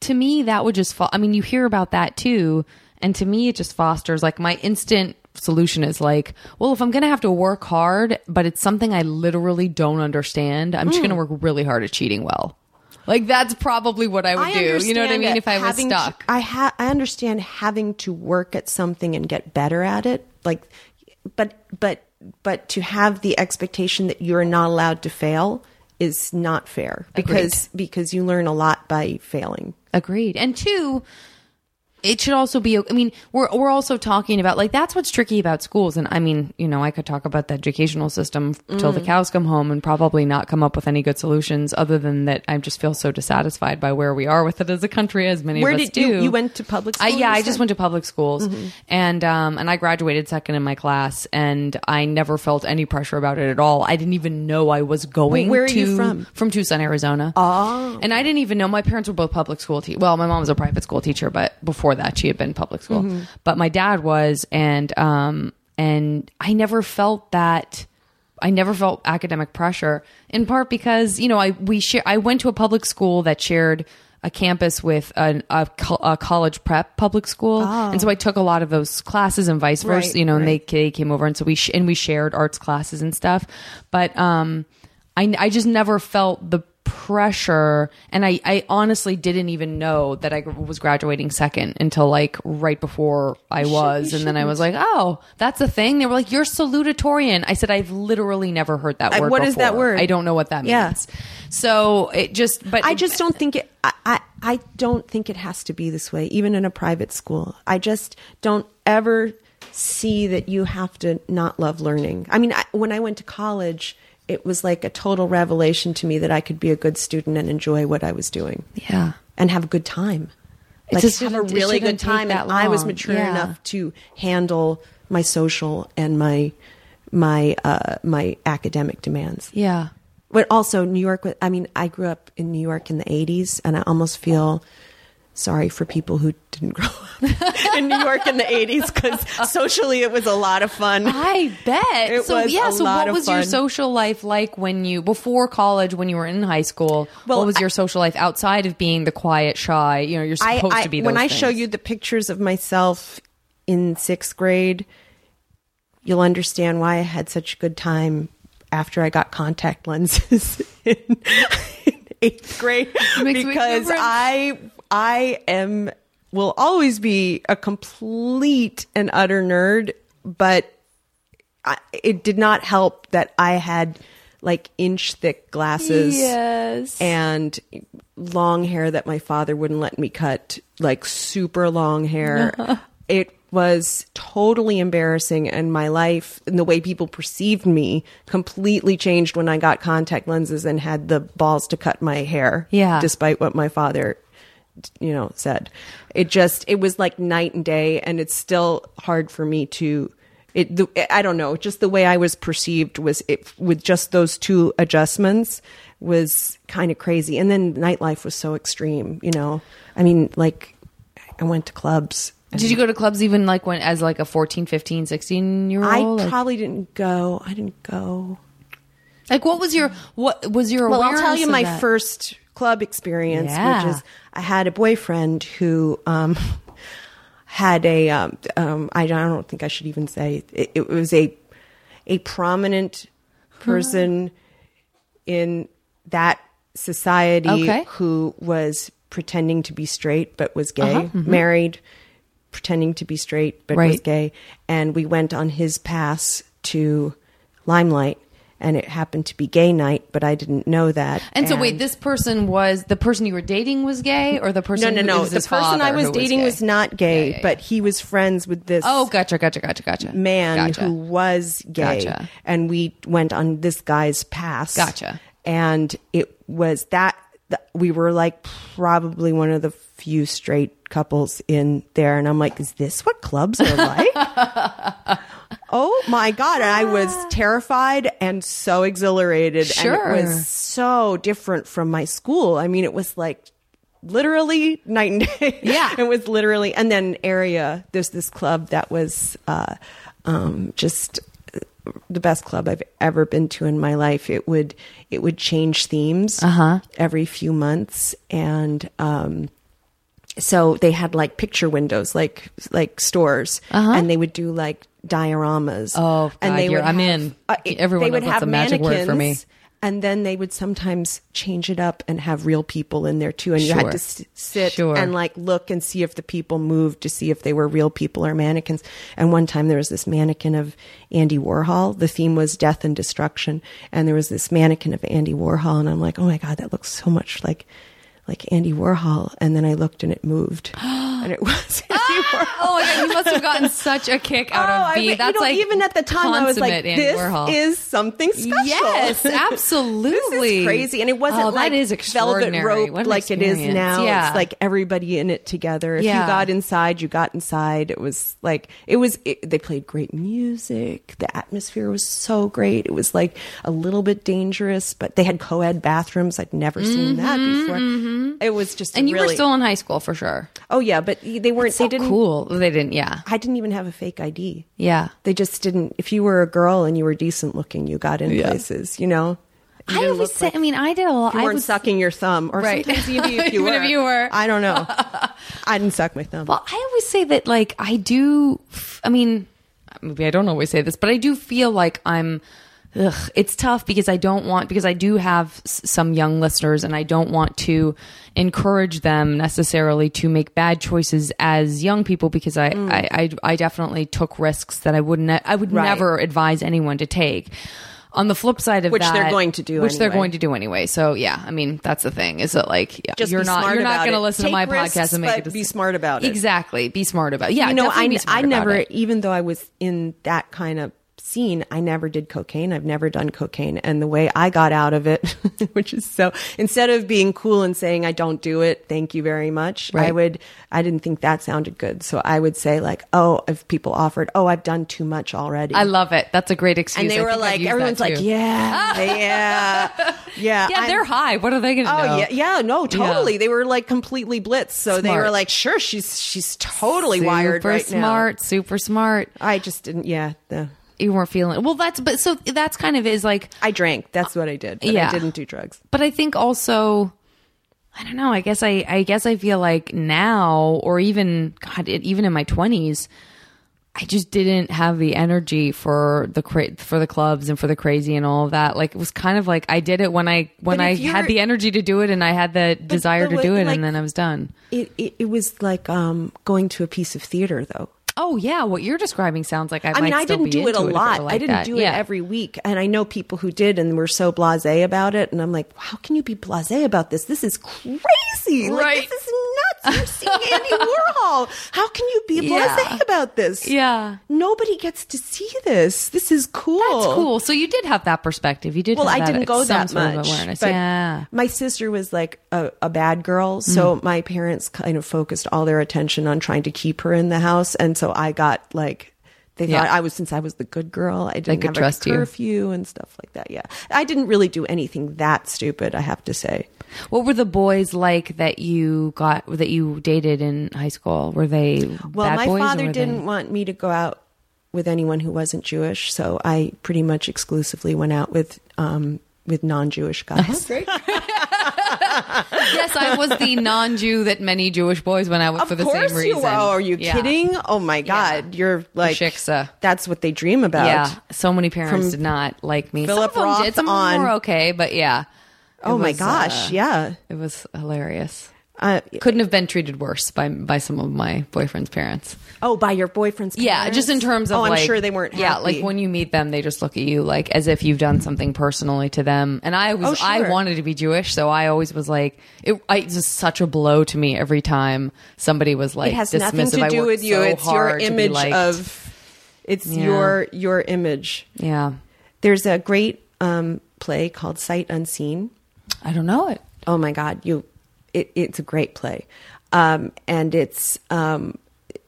A: to me that would just fall. I mean, you hear about that too, and to me it just fosters like my instant solution is like, well, if I'm going to have to work hard, but it's something I literally don't understand, I'm just hmm. going to work really hard at cheating well. Like that's probably what I would do. You know what I mean? If I was
C: having to-
A: stuck.
C: I ha- I understand having to work at something and get better at it. Like, but but but to have the expectation that you're not allowed to fail is not fair because because you learn a lot by failing.
A: Agreed. And two, it should also be. I mean, we're we're also talking about like that's what's tricky about schools. And I mean, you know, I could talk about the educational system till
C: Mm.
A: the cows come home and probably not come up with any good solutions. Other than that, I just feel so dissatisfied by where we are with it as a country, as many
C: Where
A: of us
C: did
A: do.
C: you you went to public
A: I, yeah, I just went to public schools, and um, and I graduated second in my class, and I never felt any pressure about it at all. I didn't even know I was going.
C: Where are
A: to,
C: you from?
A: From Tucson, Arizona.
C: Oh.
A: and I didn't even know my parents were both public school. Te- well, my mom was a private school teacher, but before that, she had been public school.
C: Mm-hmm.
A: But my dad was, and um, and I never felt that. I never felt academic pressure, in part because you know I we share. I went to a public school that shared a campus with an, a, co- a college prep public school, and so I took a lot of those classes and vice versa.
C: Oh. Right,
A: you know, and they they came over, and so we sh- and we shared arts classes and stuff. But um, I I just never felt the pressure and I, I honestly didn't even know that I was graduating second until like right before I was and then I was like oh that's a thing they were like you're salutatorian I said I've literally never heard that
C: I-
A: word
C: what is that word?
A: I don't know what that means
C: Yeah.
A: so it just but
C: I just don't think it. I, I I don't think it has to be this way, even in a private school. I just don't ever see that you have to not love learning. I mean, I, when I went to college, it was like a total revelation to me that I could be a good student and enjoy what I was doing.
A: Yeah.
C: and have a good time.
A: It
C: Like
A: just
C: have a really good time. And I was mature
A: Yeah.
C: enough to handle my social and my my uh, my academic demands.
A: yeah
C: But also New York. I mean, I grew up in New York in the '80s, and I almost feel sorry for people who didn't grow up in New York in the '80s because socially it was a lot of fun.
A: I bet.
C: It
A: so
C: was
A: yeah. So what was your social life like when you before college when you were in high school?
C: Well,
A: what was
C: I-
A: your social life outside of being the quiet, shy? You know, you're supposed
C: I-
A: to be.
C: when
A: those
C: I show you the pictures of myself in sixth grade, you'll understand why I had such a good time after I got contact lenses in, in eighth grade because. I I am will always be a complete and utter nerd, but I, it did not help that I had like inch thick glasses
A: Yes.
C: and long hair that my father wouldn't let me cut, like super long hair. it was totally embarrassing, and my life and the way people perceived me completely changed when I got contact lenses and had the balls to cut my hair.
A: Yeah.
C: despite what my father, you know, said. It just it was like night and day, and it's still hard for me to. It, the, I don't know. Just the way I was perceived was it with just those two adjustments was kind of crazy. And then nightlife was so extreme. You know, I mean, like I went to clubs.
A: Did you go to clubs even like when as like a 14, 15, 16 year
C: I
A: old? Like,
C: probably didn't go. I didn't go.
A: like, what was your what was your
C: Well, I'll tell you my
A: that?
C: first club experience,
A: Yeah.
C: which is I had a boyfriend who um, had a. Um, um, I don't think I should even say it, it was a a prominent person in that society
A: Okay.
C: who was pretending to be straight but was gay,
A: Uh-huh, mhm.
C: married, pretending to be straight but was gay, and we went on his pass to Limelight. And it happened to be gay night, but I didn't know that.
A: And so, wait, this person was the person you were dating was gay, or the person?
C: no, no.
A: was
C: The person I was dating
A: gay?
C: was, not gay,
A: Yeah, yeah,
C: but he was friends with this
A: Oh, gotcha, gotcha, gotcha, gotcha.
C: man
A: Gotcha.
C: who was gay.
A: Gotcha.
C: And we went on this guy's pass.
A: Gotcha.
C: And it was that, th- we were like probably one of the few straight couples in there. And I'm like, is this what clubs are like? oh my God. And I was terrified and so exhilarated.
A: Sure.
C: And it was so different from my school. I mean, it was like, literally night and day.
A: Yeah.
C: it was literally, and then area. There's this club that was uh, um, just the best club I've ever been to in my life. It would it would change themes
A: Uh-huh.
C: every few months, and um, so they had like picture windows, like like stores, and they would do like dioramas.
A: Uh-huh. Oh,
C: and
A: God,
C: they would
A: I'm
C: have-
A: in.
C: uh, it-
A: Everyone knows
C: would
A: that's
C: have
A: a magic word for me.
C: mannequins, And then they would sometimes change it up and have real people in there too, and you had to s- sit
A: Sure.
C: and like look and see if the people moved to see if they were real people or mannequins. And one time there was this mannequin of Andy Warhol. The theme was death and destruction, and there was this mannequin of Andy Warhol, and I'm like, oh my god, that looks so much like like Andy Warhol. And then I looked and it moved, and it was oh, Warhol.
A: Oh my god, you must have gotten such a kick out
C: Oh,
A: of
C: I
A: being.
C: mean,
A: That's
C: you know,
A: like
C: even at the time I was like, this
A: Warhol.
C: is something special.
A: Yes, absolutely.
C: this is crazy, and it wasn't
A: Oh, that
C: like
A: is
C: velvet rope like it is now.
A: Yeah.
C: It's like everybody in it together. If
A: Yeah.
C: you got inside, you got inside. It was like it was. It, they played great music. The atmosphere was so great. It was like a little bit dangerous, but they had co-ed bathrooms. I'd never seen that before. It was just
A: Mm-hmm, and you
C: really,
A: were still in high school for sure.
C: Oh yeah, but they weren't.
A: So
C: they didn't.
A: Cool. They didn't. Yeah.
C: I didn't even have a fake ID.
A: Yeah.
C: They just didn't. If you were a girl and you were decent looking, you got in
A: Yeah.
C: places. You know. You
A: I always say.
C: like-
A: I mean, I did a lot.
C: you
A: I
C: weren't
A: was
C: sucking your thumb, or
A: Right.
C: sometimes even if you
A: Even
C: were.
A: if you were.
C: I don't know. I didn't suck my thumb.
A: Well, I always say that, like, I do. I mean, maybe I don't always say this, but I do feel like I'm. Ugh, it's tough because I don't want because I do have s- some young listeners, and I don't want to encourage them necessarily to make bad choices as young people because I
C: Mm.
A: I, I I definitely took risks that I wouldn't I would
C: Right.
A: never advise anyone to take. On the flip side of
C: Which they're going to do
A: which they're
C: anyway.
A: going to do anyway. So yeah, I mean that's the thing is that like yeah, you're not you're not going to listen
C: Take
A: to my
C: risks,
A: podcast and make a
C: be smart about it.
A: Exactly. Be smart about. It. Yeah,
C: you know, I I never,
A: it.
C: even though I was in that kind of scene, I never did cocaine. I've never done cocaine, and the way I got out of it, which is so, instead of being cool and saying I don't do it, thank you very much, I would. I didn't think that sounded good, so I would say like, oh, if people offered, oh, I've done too much already.
A: I love it. That's a great excuse.
C: and they
A: I
C: were like, everyone's like, yeah, yeah, yeah.
A: yeah,
C: I'm-
A: they're high. What are they going to
C: Oh
A: know?
C: yeah, yeah, no, totally.
A: Yeah.
C: They were like completely blitzed, so they were like, "Sure, she's she's totally wired
A: super
C: right now."
A: smart, super smart.
C: I just didn't. Yeah, the,
A: You weren't feeling well. That's but so that's kind of is like.
C: I drank. That's what I did.
A: Yeah.
C: I didn't do drugs.
A: But I think also, I don't know. I guess I I guess I feel like now or even God, it, even in my twenties. I just didn't have the energy for the cra- for the clubs and for the crazy and all of that. Like it was kind of like I did it when I when I had the energy to do it and I had the desire
C: but
A: to do it
C: like-
A: and then I was done.
C: It, it it was like um going to a piece of theater though.
A: Oh yeah, what you're describing sounds like I.
C: I mean, I didn't do it a lot.
A: were like
C: I didn't
A: that.
C: do it
A: Yeah.
C: every week, and I know people who did and were so blasé about it. And I'm like, how can you be blasé about this? This is crazy. Like,
A: Right.
C: this is. You're seeing Andy Warhol. How can you be
A: Yeah.
C: blasé about this?
A: Yeah.
C: Nobody gets to see this. This is cool.
A: That's cool. So you did have that perspective. You did.
C: Well, I
A: that,
C: didn't go that much.
A: yeah.
C: My sister was like a, a bad girl, so
A: Mm.
C: my parents kind of focused all their attention on trying to keep her in the house, and so I got like. They
A: Yeah.
C: thought I was since I was the good girl. I didn't
A: could
C: have
A: trust
C: a
A: you.
C: curfew and stuff like that. Yeah, I didn't really do anything that stupid. I have to say.
A: What were the boys like that you got that you dated in high school? Were they
C: Well,
A: bad
C: my
A: boys
C: father didn't
A: They...
C: want me to go out with anyone who wasn't Jewish, so I pretty much exclusively went out with um, with non-Jewish guys.
A: yes, I was the non-Jew that many Jewish boys went out with
C: Of
A: for the
C: course
A: same reason.
C: you are. Are you
A: Yeah.
C: kidding? Oh my God, you're like
A: Shiksa.
C: That's what they dream about.
A: Yeah, so many parents
C: From
A: did not like me.
C: Philip
A: Some of them
C: Roth
A: did. Some
C: on-
A: were okay, but yeah.
C: Oh my gosh,
A: uh,
C: yeah.
A: It was hilarious.
C: Uh,
A: Couldn't have been treated worse by by some of my boyfriend's parents.
C: oh, by your boyfriend's. Parents?
A: Yeah, just in terms of
C: Oh, I'm
A: like,
C: sure they weren't.
A: Yeah,
C: happy.
A: like when you meet them, they just look at you like as if you've done something personally to them. And I was,
C: Oh,
A: I wanted to be Jewish, so I always was like, it, I, it was such a blow to me every time somebody was like,
C: it has
A: dismissive.
C: nothing to do with you.
A: so
C: it's your
A: hard to be
C: image of. It's
A: Yeah.
C: your your image.
A: Yeah,
C: There's a great um, play called Sight Unseen.
A: I don't know it.
C: Oh my God, you! It, it's a great play, um, and it's um,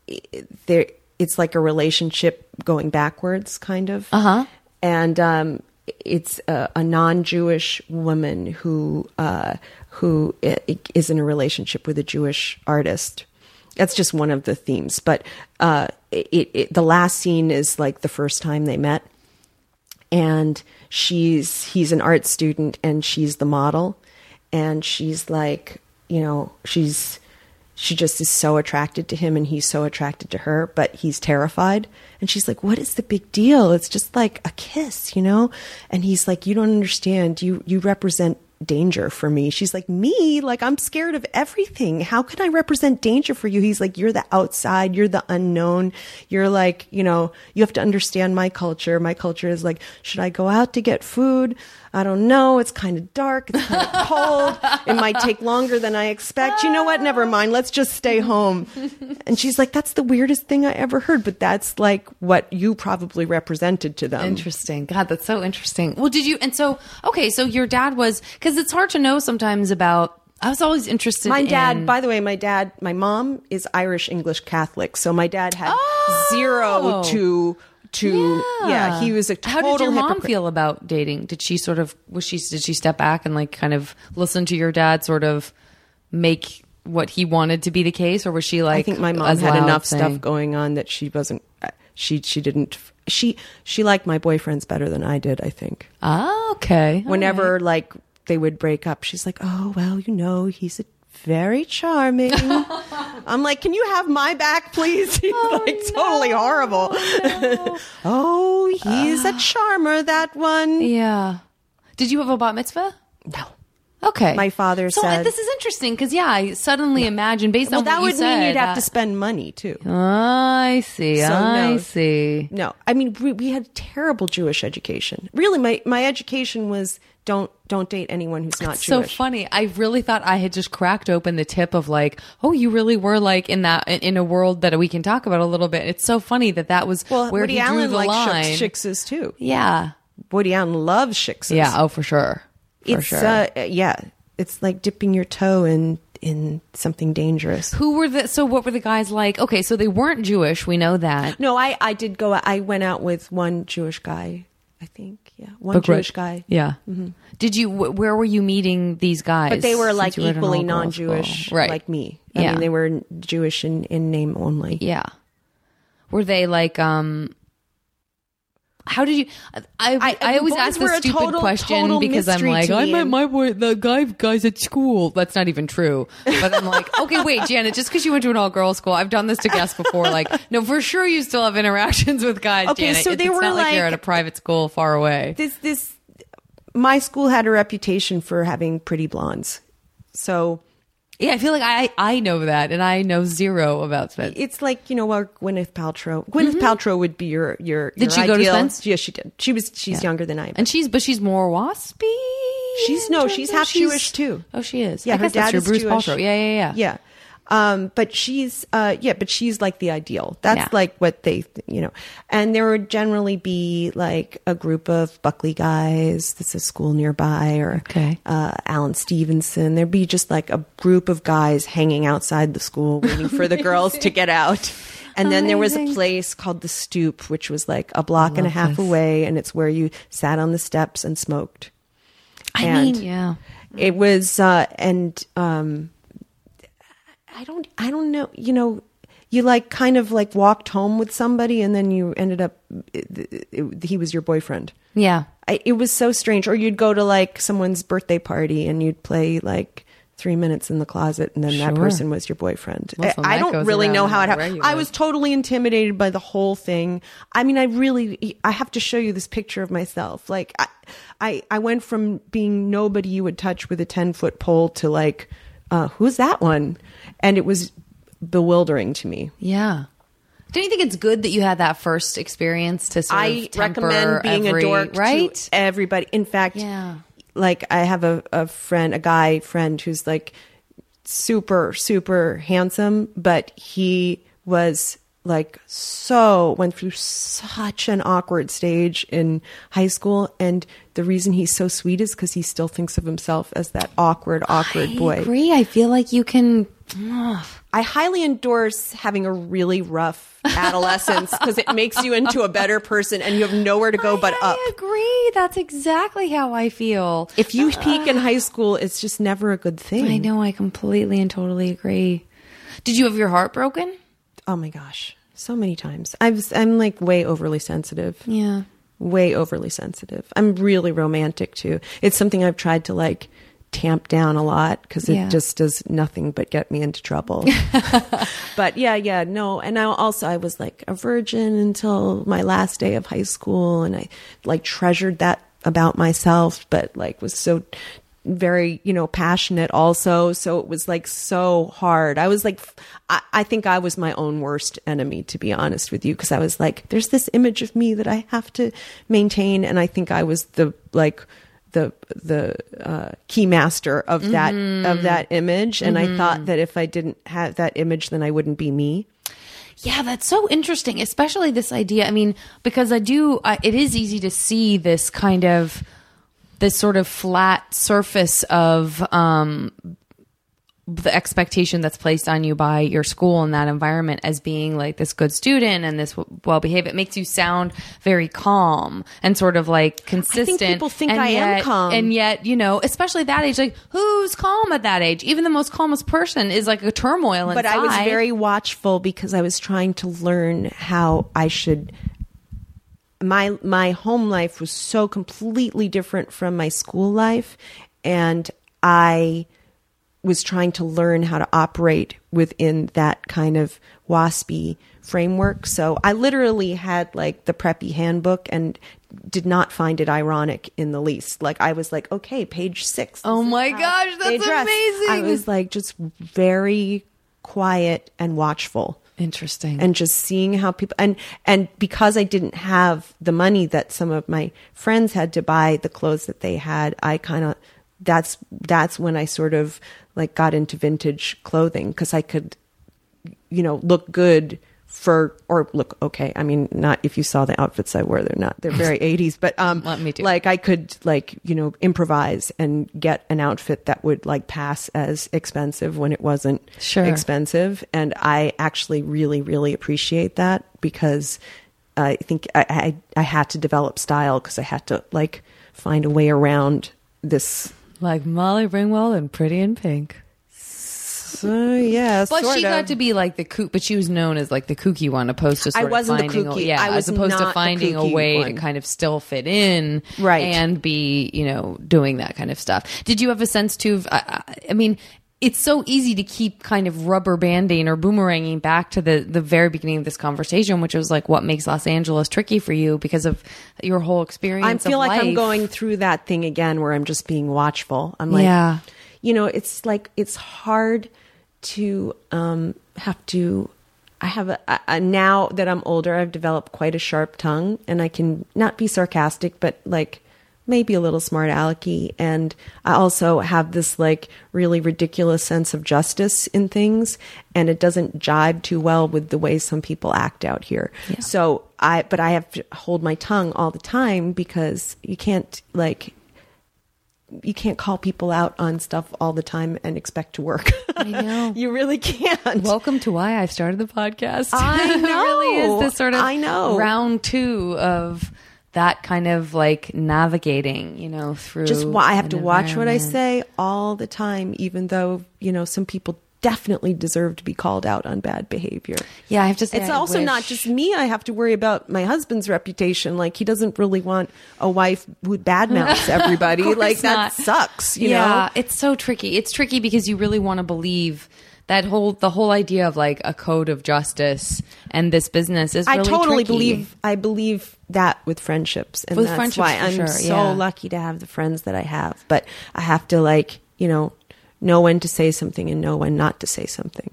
C: it, there. It's like a relationship going backwards, kind of. Uh
A: Uh-huh.
C: And um, it's a, a non-Jewish woman who uh, who is in a relationship with a Jewish artist. That's just one of the themes, but uh, it, it, the last scene is like the first time they met and she's he's an art student and she's the model and she's like you know she's she just is so attracted to him and he's so attracted to her, but he's terrified. And she's like, "What is the big deal? It's just like a kiss, you know?" And he's like, "You don't understand. You you represent danger for me." She's like, "Me? Like I'm scared of everything. How can I represent danger for you?" He's like, "You're the outside, you're the unknown. You're like, you know, you have to understand my culture. My culture is like, should I go out to get food? I don't know. It's kind of dark. It's kind of cold. It might take longer than I expect. You know what? Never mind. Let's just stay home. And she's like, that's the weirdest thing I ever heard, but that's like what you probably represented to them.
A: Interesting. God, that's so interesting. Well, did you? And so, okay, so your dad was because it's hard to know sometimes about. I was always interested.
C: In My dad,
A: in-
C: by the way, my dad, my mom is Irish English Catholic, so my dad had
A: Oh.
C: zero to to yeah. He was a total
A: How did your mom feel about dating? Did she sort of was she did she step back and like kind of listen to your dad sort of make what he wanted to be the case, or was she like?
C: I think my mom had enough
A: saying-
C: stuff going on that she wasn't. uh, She she didn't. She she liked my boyfriends better than I did. I think.
A: Ah, okay.
C: Whenever like they would break up, she's like, "Oh well, you know, he's a very charming." I'm like, "Can you have my back, please?" He's oh, like totally horrible. oh, he's a ah. charmer. That one.
A: Yeah. Did you have a bat mitzvah?
C: No.
A: Okay.
C: My father
A: so
C: said-
A: this is interesting because yeah, I suddenly imagine based
C: Well,
A: on
C: that
A: what you
C: would
A: said,
C: mean you'd have
A: that-
C: to spend money too.
A: Ah, I see.
C: So,
A: I
C: no.
A: see.
C: No, I mean we, we had terrible Jewish education. Really, my my education was don't don't date anyone who's not
A: so
C: Jewish.
A: So funny. I really thought I had just cracked open the tip of like, oh, you really were like in that in a world that we can talk about a little bit. It's so funny that that was
C: well,
A: where
C: Woody
A: he drew
C: Allen
A: the
C: likes
A: line.
C: shiksas too.
A: yeah,
C: Woody Allen loves shiksas.
A: yeah. Oh, for sure. For
C: it's
A: sure.
C: uh, yeah, it's like dipping your toe in in something dangerous.
A: Who were the? So what were the guys like? Okay, so they weren't Jewish. We know that.
C: No, I I did go. I went out with one Jewish guy. I think yeah, one
A: great-
C: Jewish guy.
A: Yeah. Did you? wh- Where were you meeting these guys?
C: But they were like
A: you at an
C: equally non-Jewish,
A: right?
C: like me. I
A: Yeah.
C: mean, they were Jewish in, in name only.
A: Yeah. Were they like um how did you I I,
C: I-
A: always ask the stupid
C: total-
A: question
C: total
A: because I'm like
C: oh,
A: I met my boy the guy guys at school. That's not even true. But I'm like, okay, wait, Janet, just because you went to an all girls school, I've done this to guests before. Like, no, for sure you still have interactions with guys.
C: Okay,
A: Janet.
C: so
A: It's-
C: they
A: it's
C: were
A: not like, you're
C: like-
A: at a private school far away.
C: this this my school had a reputation for having pretty blondes. So
A: Yeah, I feel like I I know that, and I know zero about Spence.
C: it's like, you know, well, Gwyneth Paltrow. Gwyneth Paltrow would be your your
A: Mm-hmm. Did
C: your
A: she go to
C: ideal-
A: Spence?
C: Yes, she did. She was she's younger than I am.
A: And she's but she's more waspy.
C: She's- no, she's half Jewish, too.
A: Oh, she is.
C: Yeah,
A: I
C: her dad is
A: Bruce
C: Jewish.
A: Paltrow. Yeah, yeah, yeah.
C: Yeah. Um, but she's, uh, yeah, but she's like the ideal. That's
A: Yeah.
C: like what they, you know, and there would generally be like a group of Buckley guys. That's a school nearby or,
A: Okay.
C: uh, Allen-Stevenson. There'd be just like a group of guys hanging outside the school waiting for the girls to get out. And then there was a place called the Stoop, which was like a block and a half
A: this.
C: away, and it's where you sat on the steps and smoked.
A: I
C: And-
A: mean, yeah.
C: It was, uh, and um, I don't, I don't know. You know, you like kind of like walked home with somebody, and then you ended up. It, it, he was your boyfriend.
A: Yeah.
C: I, it was so strange. Or you'd go to like someone's birthday party, and you'd play like three minutes in the closet, and then that person was your boyfriend. I, I don't really know how it happened. I was totally intimidated by the whole thing. I mean, I really, I have to show you this picture of myself. Like, I, I, I went from being nobody you would touch with a ten foot pole to like, uh, who's that one? And it was bewildering to me.
A: Yeah. Don't you think it's good that you had that first experience to sort
C: I
A: of
C: recommend being
A: every,
C: a dork
A: right?
C: to everybody. In fact,
A: Yeah.
C: like I have a, a friend, a guy friend who's like super, super handsome, but he was like so went through such an awkward stage in high school and the reason he's so sweet is because he still thinks of himself as that awkward awkward
A: I
C: boy
A: agree. I feel like you can.
C: I highly endorse having a really rough adolescence because it makes you into a better person and you have nowhere to go but
A: I,
C: up.
A: I agree. That's exactly how I feel.
C: If you uh, peak in high school, it's just never a good thing.
A: I know. I completely and totally agree. Did you have your heart broken?
C: Oh my gosh, so many times. I'm I'm like way overly sensitive.
A: Yeah.
C: Way overly sensitive. I'm really romantic too. It's something I've tried to like tamp down a lot because it
A: Yeah.
C: just does nothing but get me into trouble. but yeah, yeah, no. And I also I was like a virgin until my last day of high school, and I like treasured that about myself, but like was so very you know passionate also so it was like so hard i was like i, I think i was my own worst enemy to be honest with you because i was like there's this image of me that i have to maintain and i think i was the like the the uh, key master of that of that image. And i thought that if i didn't have that image then i wouldn't be me.
A: Yeah, that's so interesting, especially this idea. I mean, because I do, I, it is easy to see this kind of, this sort of flat surface of um, the expectation that's placed on you by your school and that environment as being like this good student and this well behaved. It makes you sound very calm and sort of like consistent.
C: people think
A: and
C: I am
A: yet-
C: calm.
A: and yet, you know, especially that age, like who's calm at that age? Even the most calmest person is like a turmoil inside.
C: but I was very watchful because I was trying to learn how I should. My my home life was so completely different from my school life, and I was trying to learn how to operate within that kind of waspy framework. So I literally had like the preppy handbook and did not find it ironic in the least. Like I was like, okay, page six.
A: Oh my gosh, that's amazing.
C: I was like just very quiet and watchful
A: interesting.
C: and just seeing how people and and because I didn't have the money that some of my friends had to buy the clothes that they had, I kind of that's that's when I sort of like got into vintage clothing because I could you know look good for or look okay. I mean, not if you saw the outfits I wore, they're not they're very 80s, but um
A: Well, me too.
C: like I could like, you know, improvise and get an outfit that would like pass as expensive when it wasn't
A: Sure.
C: expensive and I actually really really appreciate that because I think I I, I had to develop style because I had to like find a way around this
A: like Molly Ringwald and Pretty in Pink.
C: so yeah,
A: But
C: sort
A: she
C: of.
A: got to be like the kook, but she was known as like the kooky one, opposed to
C: I wasn't the
A: of finding,
C: kooky.
A: A, yeah,
C: I was
A: as opposed
C: not
A: to finding a way
C: one.
A: to kind of still fit in,
C: Right.
A: and be you know doing that kind of stuff. Did you have a sense too? Of, I, I I mean. It's so easy to keep kind of rubber banding or boomeranging back to the, the very beginning of this conversation, which was like what makes Los Angeles tricky for you because of your whole experience.
C: I feel like I'm going through that thing again where I'm just being watchful. I'm like,
A: Yeah.
C: you know, it's like it's hard to um, have to. I have a, a now that I'm older, I've developed quite a sharp tongue, and I can not be sarcastic, but like maybe a little smart alecky. And I also have this like really ridiculous sense of justice in things, and it doesn't jibe too well with the way some people act out here. So I, but I have to hold my tongue all the time because you can't like you can't call people out on stuff all the time and expect to work.
A: I know.
C: you really can't.
A: Welcome to why I started the podcast.
C: I
A: it really
C: know.
A: is this sort of
C: I know.
A: round two of that kind of like navigating, you know, through
C: just why I have to watch what I say all the time, even though you know some people definitely deserve to be called out on bad behavior.
A: Yeah, I have to say,
C: It's
A: I
C: also not just me. I have to worry about my husband's reputation. Like he doesn't really want a wife who badmouths everybody. like that sucks. You
A: yeah,
C: know.
A: it's so tricky. It's tricky because you really want to believe that whole the whole idea of like a code of justice and this business is.
C: I totally
A: tricky.
C: believe I believe that with friendships, and
A: With
C: that's
A: friendships,
C: why I'm
A: sure,
C: so
A: yeah.
C: lucky to have the friends that I have. But I have to like you know know when to say something and know when not to say something.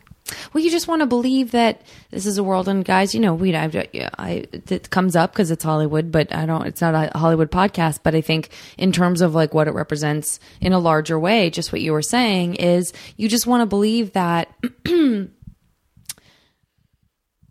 A: Well, you just want to believe that this is a world, and guys, you know, we I, I it comes up because it's Hollywood, but I don't. It's not a Hollywood podcast, but I think in terms of like what it represents in a larger way, just what you were saying is you just want to believe that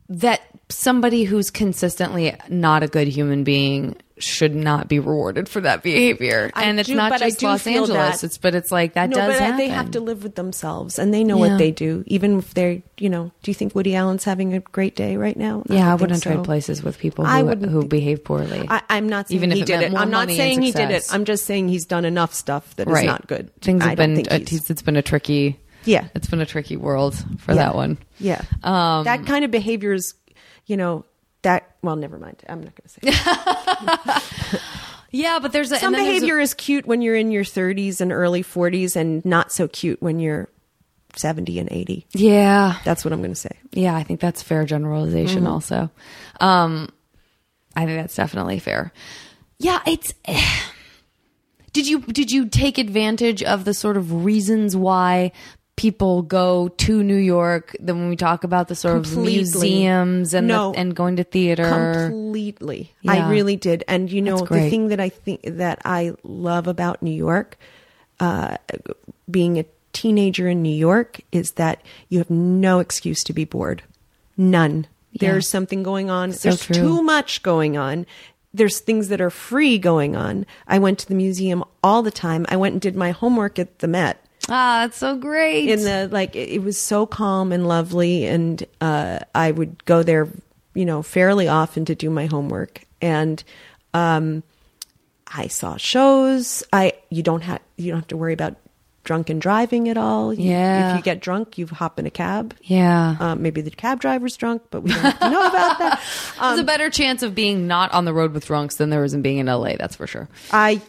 A: that somebody who's consistently not a good human being should not be rewarded for that behavior,
C: I
A: and it's
C: do-
A: not just Los Angeles.
C: that-
A: It's but it's like that
C: no,
A: does
C: but
A: happen.
C: they have to live with themselves, and they know
A: Yeah.
C: what they do. Even if they're you know, do you think Woody Allen's having a great day right now?
A: Yeah, I, wouldn't
C: so.
A: trade places with people
C: I
A: who, who behave poorly.
C: I, I'm not saying
A: Even if
C: he did it. I'm not saying he did it. I'm just saying he's done enough stuff that is
A: right.
C: not good.
A: Things
C: I
A: have been uh,
C: he's-
A: it's been a tricky.
C: Yeah.
A: it's been a tricky world for
C: Yeah.
A: that one.
C: Yeah.
A: Um,
C: that kind of behavior is, you know, that, well, never mind. I'm not going to say.
A: Yeah, but there's a,
C: Some
A: there's a-
C: behavior is cute when you're in your 30s and early 40s, and not so cute when you're 70 and 80.
A: yeah,
C: That's what I'm going to say.
A: Yeah, I think that's fair generalization also. Um I think that's definitely fair. Yeah, it's Did you did you take advantage of the sort of reasons why people go to New York then when we talk about the sort
C: Completely.
A: of museums and the- and going to theater?
C: Completely.
A: Yeah.
C: I really did. And you know, the thing that I think that I love about New York, uh, being a teenager in New York, is that you have no excuse to be bored. None.
A: Yeah.
C: There's something going on.
A: So
C: There's
A: true.
C: too much going on. There's things that are free going on. I went to the museum all the time. I went and did my homework at the Met
A: Ah, that's so great.
C: in the like it, it was so calm and lovely and uh i would go there you know fairly often to do my homework and um i saw shows i you don't have you don't have to worry about drunken driving at all You-
A: Yeah.
C: if you get drunk you hop in a cab
A: yeah.
C: um, maybe the cab driver's drunk but we don't have to know about that
A: There's a better chance of being not on the road with drunks than there is in being in LA, that's for sure.
C: I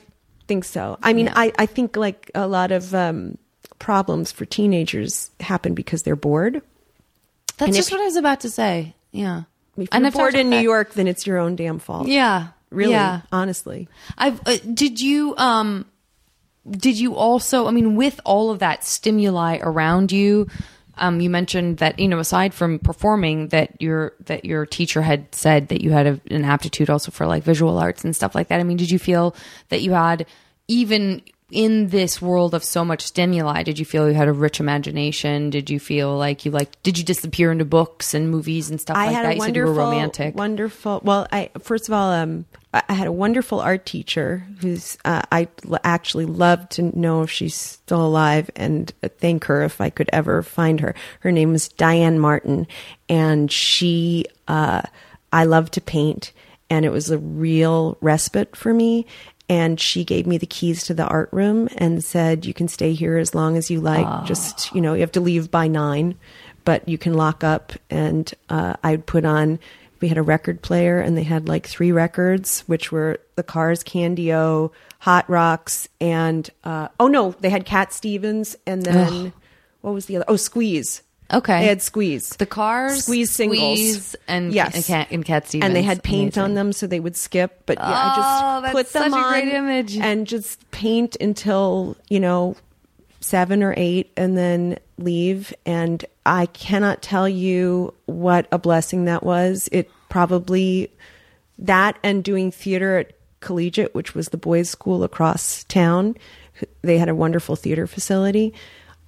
C: think so. I mean,
A: Yeah.
C: I, I think like a lot of um, problems for teenagers happen because they're bored.
A: That's
C: And
A: just
C: if-
A: what I was about to say. Yeah.
C: If you're
A: I've
C: bored in New. York, then it's your own damn fault.
A: Yeah.
C: Really,
A: Yeah.
C: honestly.
A: I've uh, did you um did you also I mean with all of that stimuli around you um you mentioned that you know aside from performing that your that your teacher had said that you had a, an aptitude also for like visual arts and stuff like that I mean did you feel that you had even in this world of so much stimuli did you feel you had a rich imagination did you feel like you like did you disappear into books and movies and stuff
C: I
A: like
C: had
A: that
C: a
A: you said you were romantic
C: wonderful. Well, I first of all, um, I I had a wonderful art teacher who's uh, I l- actually love to know if she's still alive and thank her if I could ever find her. Her name was Diane Martin, and she uh, I love to paint, and it was a real respite for me. And she gave me the keys to the art room and said, "You can stay here as long as you like. Just you know, you have to leave by nine, but you can lock up." And uh, I'd put on. We had a record player, and they had like three records, which were the Cars, Candy-O, Hot Rocks, and uh, oh no, they had Cat Stevens, and then what was the other? Oh, Squeeze.
A: Okay.
C: they had Squeeze.
A: the cars
C: Squeeze singles.
A: Squeeze, and
C: Yes.
A: and cat, and cat Stevens.
C: and they had paint
A: Amazing.
C: on them so they would skip. But yeah,
A: Oh,
C: I just oh,
A: that's
C: put them
A: such a
C: on
A: great image.
C: and just paint until you know seven or eight, and then leave. And I cannot tell you what a blessing that was. It probably that and doing theater at Collegiate, which was the boys' school across town. They had a wonderful theater facility.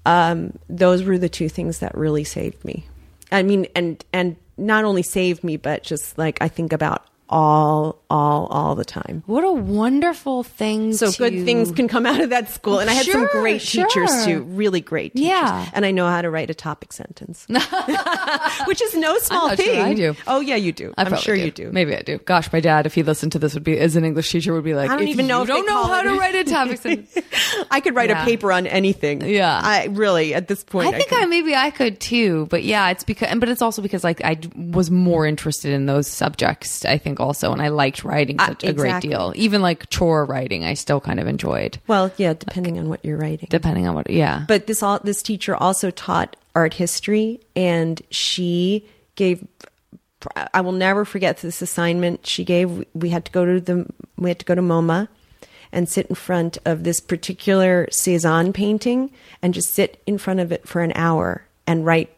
C: Um, those were the two things that really saved me. I mean, and and not only saved me, but just like I think about all, all, all the time.
A: What a wonderful thing.
C: So
A: to-
C: good things can come out of that school, and I had
A: Sure,
C: some great teachers too, really great teachers.
A: Yeah.
C: and I know how to write a topic sentence, which is no small
A: not sure
C: thing.
A: I do.
C: Oh yeah, you do.
A: I
C: I'm
A: probably
C: sure you do.
A: Maybe I do. Gosh, my dad, if he listened to this, would be as an English teacher, would be like,
C: I don't even know
A: You
C: if
A: don't know how
C: it-
A: to write a topic sentence.
C: I could write
A: Yeah.
C: a paper on anything.
A: Yeah.
C: I really at this point.
A: I think
C: could.
A: I maybe I could too, but yeah, it's because, but it's also because like I was more interested in those subjects. I think also, and I liked writing
C: Uh,
A: such a great deal. Even like chore writing, I still kind of enjoyed,
C: Well, yeah, depending on what you're writing.
A: depending on what. Yeah,
C: but this all this teacher also taught art history and she gave i will never forget this assignment she gave we had to go to the we had to go to moma and sit in front of this particular cezanne painting and just sit in front of it for an hour and write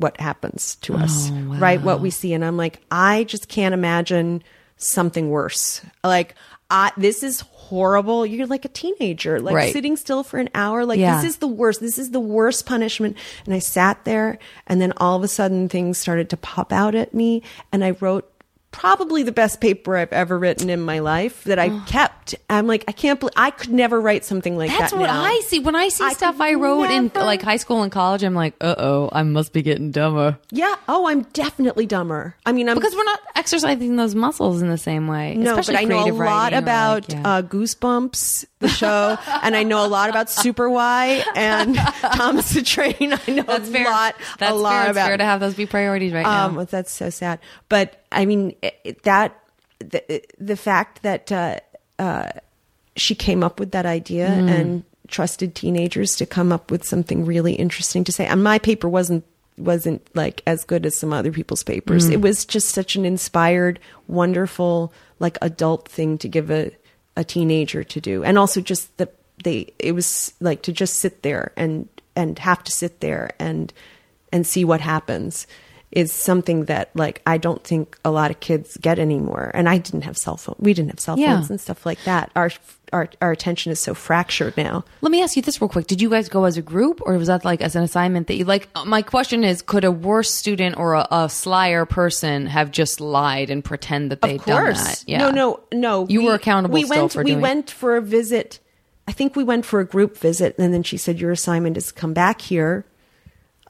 C: what happens to oh, us right? what we see and i'm like i just can't imagine something worse like I, this is horrible you're like a teenager like
A: Right.
C: sitting still for an hour like
A: Yeah.
C: this is the worst. This is the worst punishment. And I sat there and then all of a sudden things started to pop out at me and I wrote probably the best paper I've ever written in my life that I kept. I'm like, I can't believe I could never write something like
A: That's
C: that.
A: That's what
C: now.
A: I see when I see
C: I
A: stuff I wrote in like high school and college. I'm like, uh oh, I must be getting dumber
C: Yeah. Oh, I'm definitely dumber. I mean, I'm
A: because we're not exercising those muscles in the same way.
C: no, but I know a lot about
A: like, yeah.
C: uh, Goosebumps, the show, and I know a lot about Super Why and Thomas the Train. I know
A: That's
C: a
A: fair.
C: lot,
A: That's
C: a lot
A: fair. It's
C: about
A: fair to have those be priorities right now.
C: Um, that's so sad. But I mean, it, that the, the fact that uh, uh, she came up with that idea
A: Mm.
C: and trusted teenagers to come up with something really interesting to say. And my paper wasn't wasn't like as good as some other people's
A: Mm.
C: papers. It was just such an inspired, wonderful, like adult thing to give a a teenager to do. And also just the they it was like to just sit there and and have to sit there and and see what happens is something that like I don't think a lot of kids get anymore. And I didn't have cell phone. We didn't have cell
A: Yeah.
C: phones and stuff like that. Our our our attention is so fractured now.
A: Let me ask you this real quick. Did you guys go as a group or was that like as an assignment that you like? My question is could a worse student or a, a slyer person have just lied and pretend that they'd done that?
C: No, no, no.
A: You were accountable
C: We went.
A: for
C: we went for a visit. I think we went for a group visit, and then she said, "Your assignment is to come back here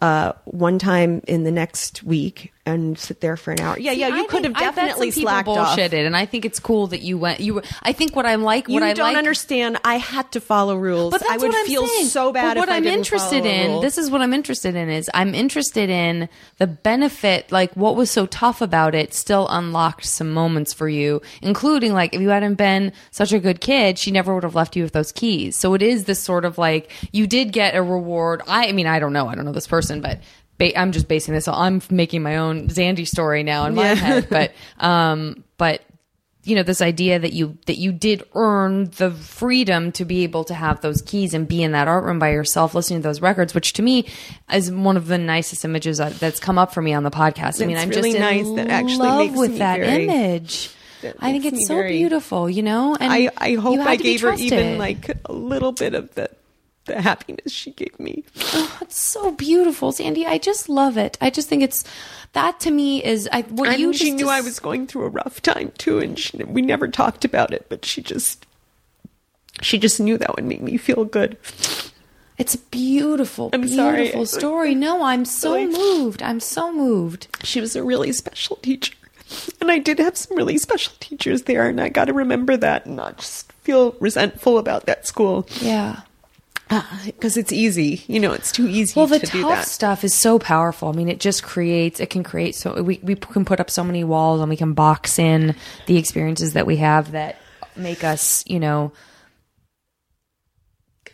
C: uh, one time in the next week and sit there for an hour." Yeah, yeah. You
A: I
C: could have
A: think- bet
C: definitely slacked off.
A: bullshitted, and I think it's cool that you went. You, were, I think what I'm like,
C: You
A: what I
C: don't
A: like,
C: understand. I had to follow rules.
A: But that's
C: I would
A: what I'm
C: feel
A: saying.
C: so bad.
A: But what I'm interested in, this is what I'm interested in, is I'm interested in the benefit, like what was so tough about it, still unlocked some moments for you, including like if you hadn't been such a good kid, she never would have left you with those keys. So it is this sort of like you did get a reward. I, I mean, I don't know, I don't know this person, but. Ba- I'm just basing this. I'm making my own Zandy story now in my
C: Yeah.
A: head, but um, but you know this idea that you that you did earn the freedom to be able to have those keys and be in that art room by yourself listening to those records which to me is one of the nicest images that- that's come up for me on the podcast i mean
C: It's
A: i'm
C: really
A: just
C: nice.
A: in
C: That actually
A: love
C: makes
A: with that
C: very-
A: image
C: that
A: i think it's so
C: very-
A: beautiful you know and
C: I, I hope I gave her even like a little bit of the the happiness she gave me.
A: Oh, it's so beautiful Zandy i just love it i just think it's that to me is I, what
C: And
A: you
C: she
A: just
C: knew I was going through a rough time too, and she, we never talked about it. But she just, she just knew that would make me feel good.
A: It's a beautiful,
C: I'm sorry.
A: beautiful story. No, I'm so moved. I'm so moved.
C: She was a really special teacher, and I did have some really special teachers there, and I got to remember that and not just feel resentful about that school
A: Yeah.
C: Uh, because it's easy. You know, it's too easy
A: Well, the
C: to do
A: tough
C: that.
A: stuff is so powerful. I mean, it just creates, it can create so, we, we can put up so many walls and we can box in the experiences that we have that make us, you know,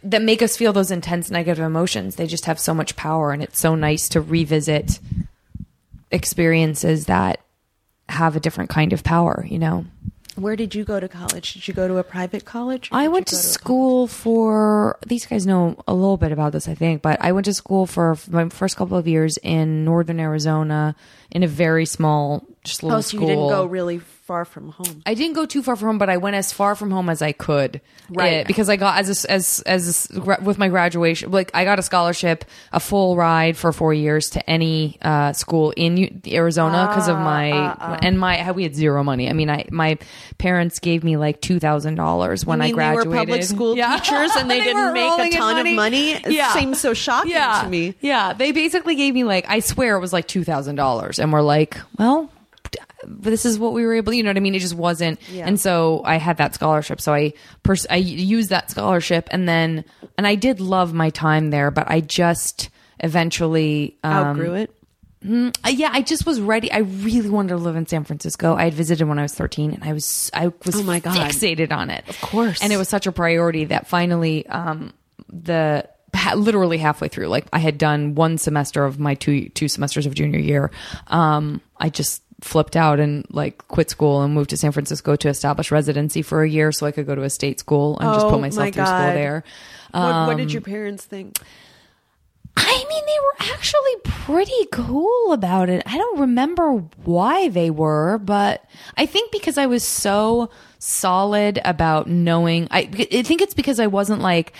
A: that make us feel those intense negative emotions. They just have so much power and it's so nice to revisit experiences that have a different kind of power, you know?
C: Where did you go to college? Did you go to a private college?
A: I went
C: you
A: to school for these guys know a little bit about this, I think, but I went to school for my first couple of years in northern Arizona in a very small, just oh, little
C: Oh, so
A: school.
C: you didn't go really far from home.
A: I didn't go too far from home, but I went as far from home as I could,
C: Right.
A: Because I got as a, as as a, with my graduation, like I got a scholarship, a full ride for four years to any uh, school in U- Arizona because of my ah, uh, uh. and my we had zero money. I mean, I my parents gave me like two thousand dollars when I graduated.
C: They were public school
A: Yeah.
C: teachers and they,
A: They
C: didn't make a ton
A: money.
C: of money. It
A: Yeah.
C: seems so shocking
A: yeah.
C: to me.
A: Yeah, they basically gave me like I swear it was like two thousand dollars, and we're like, well, this is what we were able. You know what I mean? It just wasn't.
C: Yeah.
A: And so I had that scholarship. So I pers- I used that scholarship, and then and I did love my time there, but I just eventually um,
C: Outgrew it.
A: uh, yeah, I just was ready. I really wanted to live in San Francisco. I had visited when I was 13 and I was I was
C: Oh my God.
A: fixated on it. Of
C: course.
A: And it was such a priority that finally um the ha- literally halfway through like I had done one semester of my two two semesters of junior year. Um I just flipped out and like quit school and moved to San Francisco to establish residency for a year so I could go to a state school and just
C: Oh
A: put myself
C: my
A: through school
C: God.
A: there.
C: What, what did your parents think?
A: I mean, they were actually pretty cool about it. I don't remember why they were, but I think because I was so solid about knowing, I, I think it's because I wasn't like,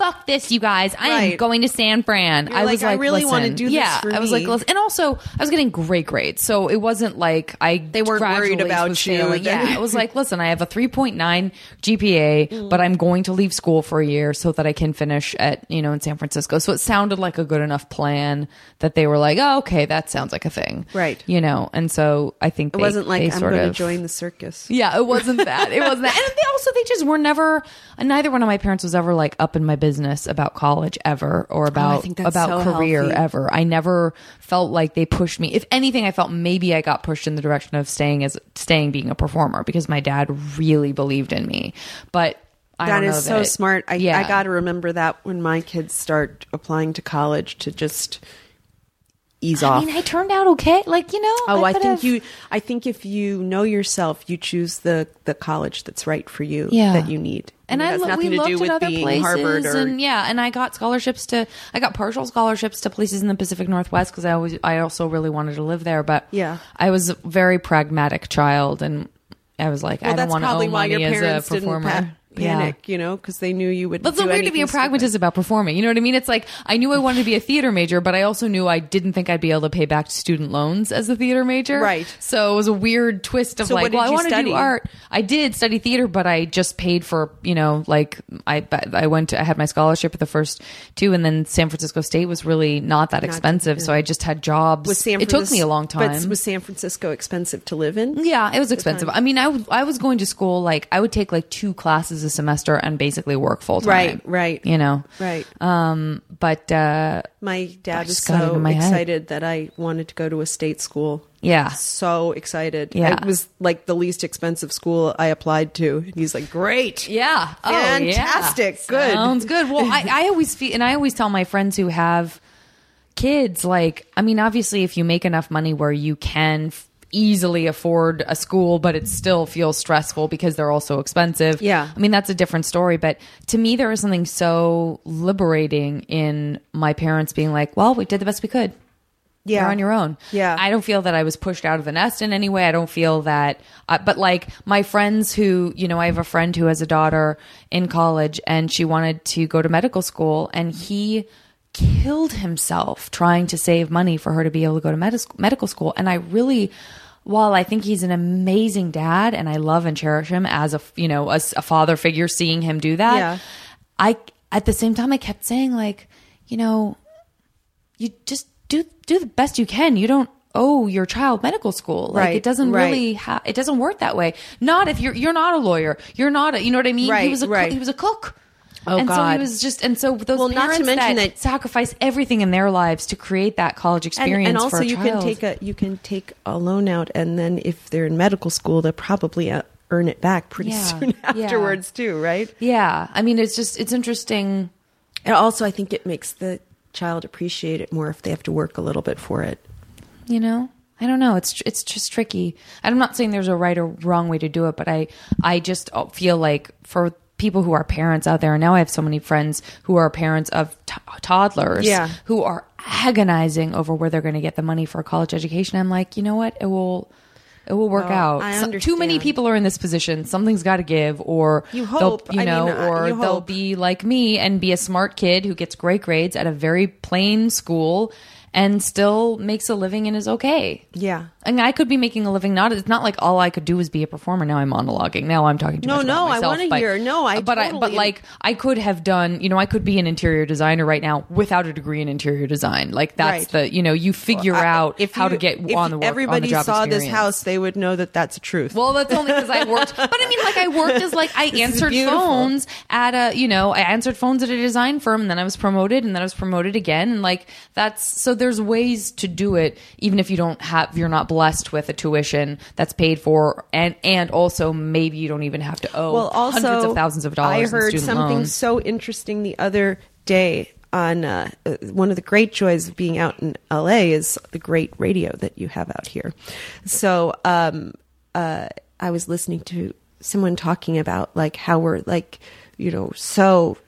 A: fuck this, you guys. I am
C: Right.
A: going to San Fran. I
C: like,
A: was
C: I
A: like,
C: really wanna
A: listen,
C: do this
A: yeah,
C: for
A: I was
C: me.
A: like, listen. And also, I was getting great grades. So it wasn't like I
C: They weren't worried about you.
A: failing. Yeah, it was like, listen, I have a 3.9 GPA, mm. but I'm going to leave school for a year so that I can finish at, you know, in San Francisco. So it sounded like a good enough plan that they were like, oh, okay, that sounds like a thing.
C: Right.
A: You know, and so I think
C: It
A: they,
C: wasn't like I'm
A: sort
C: going to join the circus.
A: yeah, it wasn't that. It wasn't that. And they also, they just were never, neither one of my parents was ever like up in my business about college ever or
C: oh, about, Oh,
A: about
C: so
A: career
C: healthy.
A: ever. I never felt like they pushed me. If anything, I felt maybe I got pushed in the direction of staying as, staying being a performer because my dad really believed in me. But I
C: That
A: don't know
C: is so
A: that-
C: smart. I,
A: Yeah.
C: I got to remember that when my kids start applying to college to just ease
A: I
C: off.
A: mean, I turned out okay. Like you know.
C: oh, I,
A: could
C: think
A: have-
C: you. I think if you know yourself, you choose the the college that's right for you.
A: Yeah.
C: that you need.
A: And
C: it
A: I lo- we looked at other places,
C: Harvard or
A: and yeah, and I got scholarships to I got partial scholarships to places in the Pacific Northwest because I always I also really wanted to live there, but
C: Yeah.
A: I was a very pragmatic child, and I was like,
C: Well,
A: I don't want to owe money
C: your
A: as a performer.
C: pa-
A: Yeah.
C: you know, because they knew you would.
A: But it's so weird to be a pragmatist about performing. You know what I mean? It's like I knew I wanted to be a theater major, but I also knew I didn't think I'd be able to pay back student loans as a theater major.
C: Right.
A: So it was a weird twist of
C: So
A: like, well, I want to do art. I did study theater, but I just paid for you know like I I went to I had my scholarship at the first two, and then San Francisco State was really not that expensive, so I just had jobs.
C: Was San
A: it took me a long time.
C: But was San Francisco expensive to live in?
A: Yeah, it was expensive. I mean, I was I was going to school like I would take like two classes a semester and basically work full time.
C: Right, right.
A: You know.
C: Right.
A: Um, but uh,
C: My dad was
A: just got it
C: so
A: head.
C: excited that I wanted to go to a state school.
A: yeah,
C: So excited.
A: Yeah.
C: It was like the least expensive school I applied to. And he's like, great.
A: yeah, Oh,
C: Fantastic.
A: yeah.
C: Good.
A: Sounds good. Well, I, I always feel, and I always tell my friends who have kids, like, I mean, obviously, if you make enough money where you can. F- easily afford a school but it still feels stressful because they're also expensive
C: Yeah.
A: i mean that's a different story but to me there was something so liberating in my parents being like well we did the best we could
C: Yeah.
A: you're on your own.
C: Yeah.
A: I don't feel that I was pushed out of the nest in any way. I don't feel that, uh, but like my friends who, you know, I have a friend who has a daughter in college and she wanted to go to medical school and he killed himself trying to save money for her to be able to go to med- medical school. And I really, while I think he's an amazing dad and I love and cherish him as a, you know, as a father figure, seeing him do that,
C: Yeah.
A: I, at the same time, I kept saying like, you know, you just do do the best you can. You don't owe your child medical school. Like
C: Right,
A: it doesn't
C: right.
A: really ha- it doesn't work that way. Not if you're you're not a lawyer. You're not a, you know what I mean? He
C: Right,
A: was a
C: right.
A: cook, he was a cook.
C: Oh,
A: and so
C: God.
A: he was just and so those
C: Well, not to
A: parents
C: mention
A: that,
C: that-
A: sacrifice everything in their lives to create that college experience
C: and also
A: for a
C: you
A: child.
C: can take a you can take a loan out and then if they're in medical school they'll probably uh, earn it back pretty
A: Yeah,
C: soon
A: yeah.
C: afterwards too, right?
A: yeah, I mean it's just it's interesting.
C: And also I think it makes the child appreciate it more if they have to work a little bit for it.
A: you know i don't know it's it's just tricky i'm not saying there's a right or wrong way to do it but i i just feel like for people who are parents out there and now i have so many friends who are parents of t- toddlers
C: Yeah.
A: who are agonizing over where they're going to get the money for a college education i'm like you know what it will it will work out.
C: I
A: So- too many people are in this position. Something's got to give, or
C: You hope.
A: you
C: I
A: know,
C: mean, uh,
A: or
C: you
A: they'll be like me and be a smart kid who gets great grades at a very plain school and still makes a living and is okay.
C: Yeah.
A: And I could be making a living. Not it's not like all I could do was be a performer. Now I'm monologuing. Now I'm talking too
C: No, no, I wanna hear- no, I
A: But I but
C: totally-
A: like I could have done. You know, I could be an interior designer right now without a degree in interior design. Like that's
C: Right.
A: the you know you figure
C: I-
A: out
C: if
A: how
C: you-
A: to get
C: if
A: on the work.
C: Everybody
A: the
C: saw this house, they would know that that's the truth.
A: Well, that's only because I worked. But I mean, like I worked as like I answered phones at a you know I answered phones at a design firm, and then I was promoted, and then I was promoted again, and like that's so there's ways to do it, even if you don't have you're not blessed with a tuition that's paid for, and and also maybe you don't even have to owe
C: well, also
A: hundreds of thousands of dollars.
C: I heard something
A: loans.
C: so interesting the other day. On uh, uh, one of the great joys of being out in LA is the great radio that you have out here. So um, uh, I was listening to someone talking about like how we're like you know so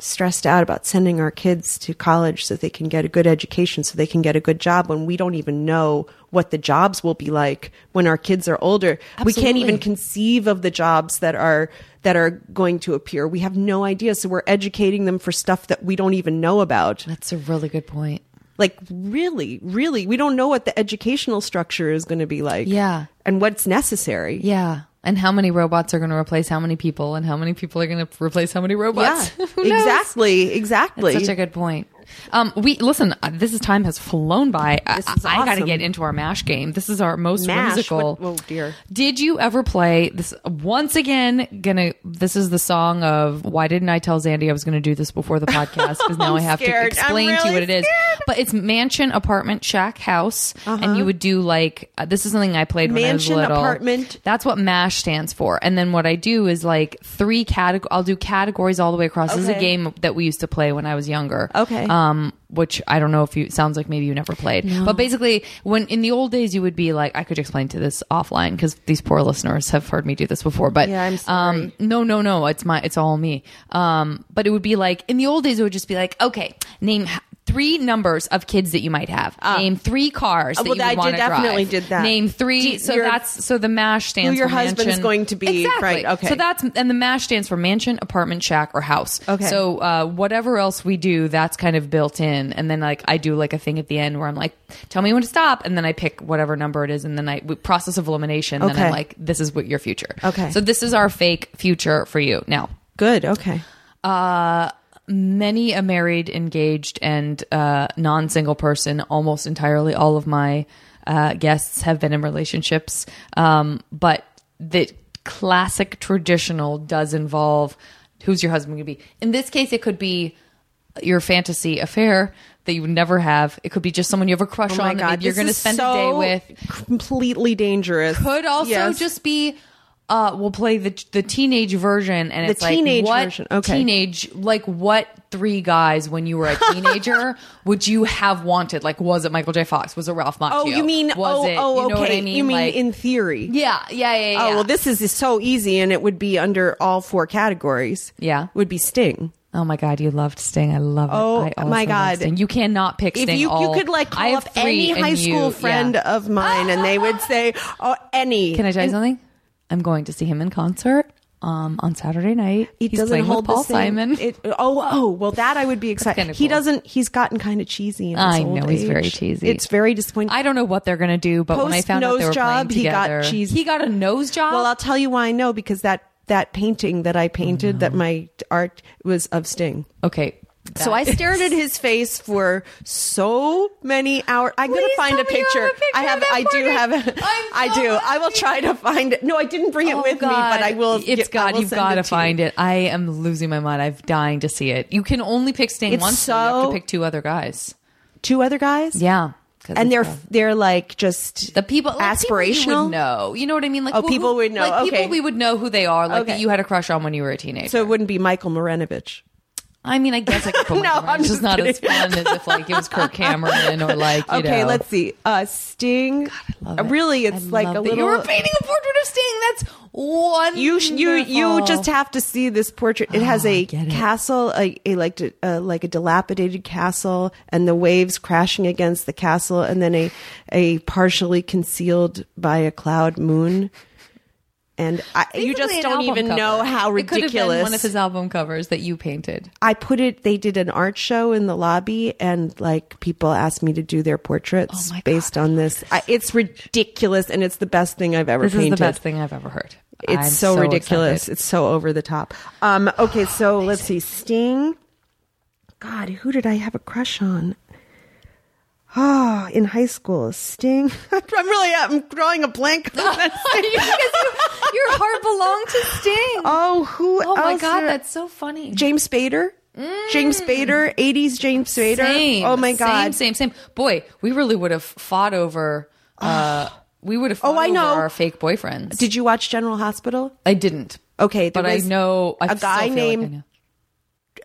C: stressed out about sending our kids to college so they can get a good education so they can get a good job when we don't even know what the jobs will be like when our kids are older we can't even conceive of the jobs that are that are going to appear we have no idea so we're educating them for stuff that we don't even know about
A: That's a really good point.
C: like really really we don't know what the educational structure is going to be like
A: Yeah.
C: and what's necessary
A: Yeah. And how many robots are going to replace how many people, and how many people are going to replace how many robots? Knows?
C: exactly exactly
A: That's such a good point. Um, we listen. uh, This is time has flown by. I-
C: This is
A: I, got to get into our mash game. This is our most
C: Mash?
A: whimsical.
C: What- oh, dear.
A: Did you ever play this? Once again, gonna. This is the song of why didn't I tell Zandy I was going to do this before the podcast? Because now
C: I'm
A: have
C: scared.
A: to explain to you what it is.
C: scared.
A: But it's mansion, apartment, shack, house, and you would do like uh, this is something I played when
C: Mansion,
A: I was little.
C: apartment.
A: That's what MASH stands for. And then what I do is like three categories. I'll do categories all the way across. This is a game that we used to play when I was younger.
C: Okay.
A: Um, which I don't know if you sounds like maybe you never played. But basically, when in the old days, you would be like, I could explain to this offline because these poor listeners have heard me do this before. But
C: Yeah, I'm sorry.
A: Um, no, no, no. It's my. It's all me. Um, but it would be like in the old days, it would just be like, okay, name. Three numbers of kids that you might have. name three cars that
C: Ah. well,
A: you
C: I did- definitely
A: drive.
C: did that.
A: Name three.
C: You-
A: so that's so the mash stands
C: your
A: for
C: husband's
A: mansion.
C: going to be,
A: exactly.
C: right, okay.
A: So that's and the mash stands for mansion, apartment, shack, or house.
C: Okay.
A: So uh, whatever else we do, that's kind of built in. And then like I do like a thing at the end where I'm like, tell me when to stop, and then I pick whatever number it is, and then I process of elimination. Then
C: Okay.
A: I'm like, this is what your future.
C: Okay.
A: So this is our fake future for you now.
C: Good. Okay.
A: Uh, many a married, engaged, and uh, non-single person. Almost entirely, all of my uh, guests have been in relationships, um, but the classic traditional does involve who's your husband going to be. In this case, it could be your fantasy affair that you would never have. It could be just someone you have a crush
C: Oh my
A: on that
C: God.
A: maybe you're going to spend
C: so
A: a day with
C: Completely dangerous.
A: could also
C: Yes.
A: just be uh we'll play the the teenage version and
C: The
A: it's like
C: teenage
A: what
C: version, okay.
A: teenage like what three guys when you were a teenager would you have wanted like was it Michael J Fox was it Ralph Macchio
C: Oh, you mean?
A: was
C: oh,
A: it
C: oh,
A: you know
C: okay.
A: I mean
C: You mean
A: like,
C: in theory?
A: yeah yeah yeah yeah
C: Oh well, this is, is so easy, and it would be under all four categories.
A: Yeah.
C: would be Sting.
A: oh my god you loved Sting I love it
C: Oh, my God.
A: Sting. you cannot pick
C: If you
A: all-
C: you could like call up any high
A: you-
C: school friend
A: yeah.
C: of mine, and they would say, "Oh, any."
A: can I tell you
C: And
A: something I'm going to see him in concert um on Saturday night
C: He
A: He's
C: doesn't
A: playing
C: hold
A: with Paul
C: same-
A: Simon
C: It, oh, oh, well, that I would be excited.
A: kinda
C: He doesn't. He's gotten kind of cheesy. In his
A: I know, he's very cheesy.
C: It's very disappointing.
A: I don't know what they're gonna do, but when I
C: Post
A: found out they
C: nose
A: were
C: job,
A: playing
C: he got
A: together, he got a nose job.
C: well, I'll tell you why I know because that that painting that I painted, that my art was of Sting.
A: okay,
C: So I stared at his face for so many hours. I'm gonna find a picture.
A: a picture
C: I have. I do have. A, I do. I will try to find it. No, I didn't bring it
A: Oh,
C: with me, but I will.
A: It's
C: get- will
A: You've got to find
C: you.
A: it. I am losing my mind. I'm dying to see it. You can only pick Sting
C: It's
A: once. so you have to pick two other guys.
C: Two other guys.
A: Yeah.
C: and they're
A: rough.
C: they're like just
A: the people like, people you
C: aspirational.
A: would know. You know what I mean? Like
C: Oh,
A: who-
C: people
A: who-
C: would know.
A: Like
C: Okay.
A: people we would know who they are. Like
C: Okay.
A: that you had a crush on when you were a teenager.
C: so it wouldn't be Michael Marinovich.
A: I mean, I guess I could put
C: No, I'm
A: It's
C: just
A: just not as fun as if like it was Kirk Cameron or like you
C: Okay,
A: know.
C: let's see. Uh, Sting.
A: love
C: Uh,
A: it.
C: really, it's
A: I
C: like a little.
A: You were painting a portrait of Sting. That's one.
C: You sh- you you just have to see this portrait. It has
A: Oh, I
C: a castle, a, a like uh, like a dilapidated castle, and the waves crashing against the castle, and then a a partially concealed by a cloud moon. And I, you just don't even
A: cover.
C: know how
A: It could have been
C: ridiculous.
A: one of his album covers that you painted.
C: I put it. They did an art show in the lobby, and like people asked me to do their portraits
A: Oh
C: based on this. I, it's ridiculous, and it's the best thing I've ever
A: This
C: painted.
A: is the best thing I've ever heard.
C: It's
A: I'm
C: so, ridiculous.
A: excited.
C: It's so over the top. Um, okay, so let's see. Sting. God, who did I have a crush on? Ah, in high school, Sting. I'm really, I'm drawing a blank. on that.
A: Because you- your heart belonged to Sting.
C: oh, who?
A: Oh my god,
C: did-
A: that's so funny.
C: James Spader. James Spader, 80s James Spader.
A: Same.
C: Oh my god.
A: Same, same, same. Boy, we really would have fought over. Uh, we would have. Fought
C: Oh, I
A: over
C: know.
A: our fake boyfriends.
C: Did you watch General Hospital?
A: I didn't.
C: Okay,
A: but I know I
C: a guy
A: feel like I
C: named-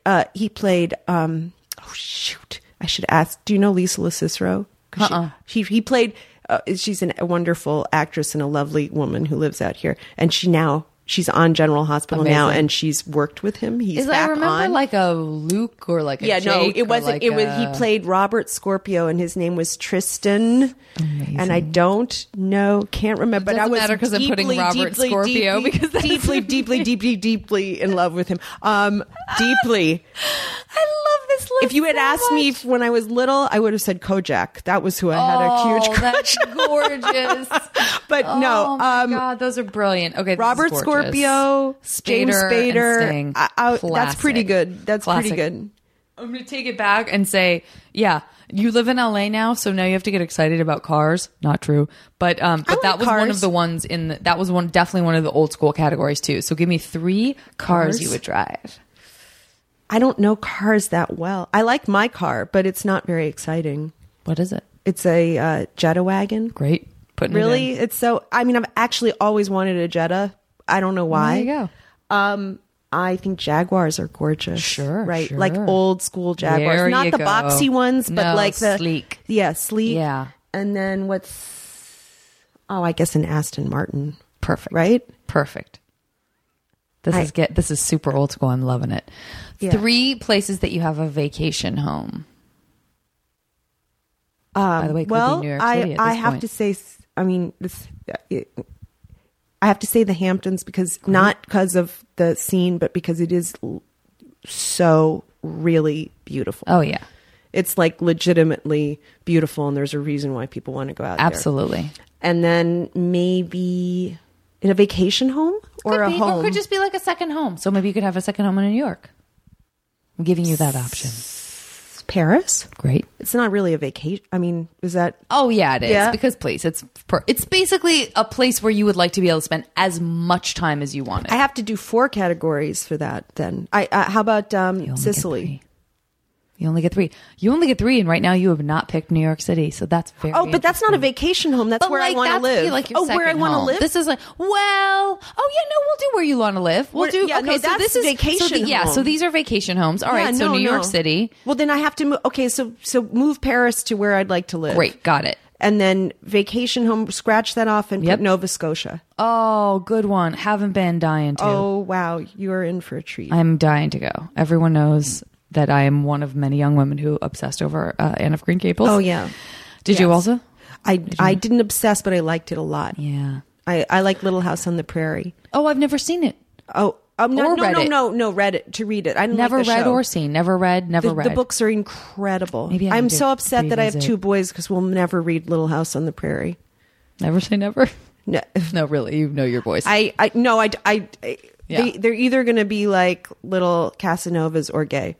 C: uh, he played. Um, oh shoot! I should ask. Do you know Lisa LoCicero? 'Cause she-
A: Uh-uh.
C: He he played. Uh, she's an, a wonderful actress and a lovely woman who lives out here, and she now she's on General Hospital now, and she's worked with him. He's
A: Is
C: back
A: I remember
C: on.
A: like a Luke or like a
C: yeah, no, it wasn't.
A: like
C: it was.
A: a-
C: He played Robert Scorpio, and his name was Tristan. And I don't know, can't remember. But I
A: doesn't
C: was
A: matter 'cause I'm putting
C: deeply,
A: Robert
C: deeply,
A: Scorpio
C: deeply,
A: because
C: deeply, deeply, deeply, deeply in love with him. Um, deeply.
A: I love this.
C: If you had
A: so
C: asked me if- when I was little, I would have said Kojak. That was who I had a
A: oh,
C: huge crush.
A: that's gorgeous.
C: But no,
A: oh my
C: um,
A: God, those are brilliant. Okay,
C: Robert
A: gorgeous.
C: Scorpio, James
A: Spader and
C: Spader.
A: Sting.
C: I- I- that's pretty good. That's
A: Classic.
C: pretty good.
A: I'm going to take it back and say, yeah, you live in LA now, so now you have to get excited about cars. Not true, but um, but
C: like
A: that was one of the ones in the, that was one definitely one of the old school categories too. So give me three cars,
C: Cars?
A: you would drive.
C: I don't know cars that well. I like my car, but it's not very exciting.
A: What is it?
C: It's a uh, Jetta wagon.
A: Great, putting
C: Really?
A: It.
C: It's so. I mean, I've actually always wanted a Jetta. I don't know why.
A: There you go.
C: Um, I think Jaguars are gorgeous.
A: Sure,
C: right?
A: sure.
C: Like old school Jaguars,
A: There
C: not the
A: go.
C: boxy ones, but
A: No,
C: like the
A: sleek.
C: Yeah, sleek.
A: Yeah.
C: And then what's? Oh, I guess an Aston Martin.
A: Perfect.
C: Right?
A: Perfect. This
C: I-
A: is get this is super old school. I'm loving it.
C: Yeah.
A: Three places that you have a vacation home. By the way, it could be
C: well, I I have
A: point.
C: to say, I mean, this, it, I have to say the Hamptons because not because of the scene, but because it is l- so really beautiful.
A: Oh yeah,
C: It's like legitimately beautiful, and there's a reason why people want to go out there.
A: absolutely.
C: And then maybe in a vacation home or
A: could
C: a
A: be,
C: home.
A: or could just be like a second home. So maybe you could have a second home in New York. I'm giving you that option.
C: Paris.
A: Great.
C: It's not really a vacation. I mean, is that
A: Oh yeah, it is
C: Yeah.
A: because please, it's per, it's basically a place where you would like to be able to spend as much time as you want.
C: I have to do four categories for that. Then I. Uh, how about um, Sicily?
A: You only get three. You only get three, and right now you have not picked New York City, so that's very.
C: Oh, but that's not a vacation home. That's
A: But
C: where
A: like,
C: I want to live.
A: Like your
C: oh, where I want to live.
A: This is like, well, oh yeah, no, we'll do where you want to live. We'll
C: Where-
A: do.
C: yeah,
A: okay,
C: no,
A: so this is
C: vacation
A: So the- yeah, so these are vacation homes. All right,
C: Yeah,
A: so
C: no,
A: New York
C: no.
A: City.
C: Well, then I have to move. Okay, so so move Paris to where I'd like to live.
A: Great, got it.
C: And then vacation home. Scratch that off and
A: Yep.
C: put Nova Scotia.
A: Oh, good one. Haven't been dying to.
C: Oh wow, you are in for a treat.
A: I'm dying to go. Everyone knows that I am one of many young women who obsessed over uh, Anne of Green Gables.
C: oh yeah,
A: Did you also?
C: I I didn't obsess, but I liked it a lot.
A: Yeah.
C: I I like Little House on the Prairie.
A: Oh, I've never seen it.
C: Oh. Um, no, no, no, no, no, read it to read it. I
A: Never
C: like
A: read
C: show.
A: or seen. Never read. Never
C: the,
A: read.
C: the books are incredible.
A: Maybe I
C: I'm so upset that I have two boys because we'll never read Little House on the Prairie.
A: Never say never.
C: No,
A: No, really. You know your voice.
C: I, I no, I, I, I-
A: Yeah.
C: they, they're either going to be like little Casanovas or gay.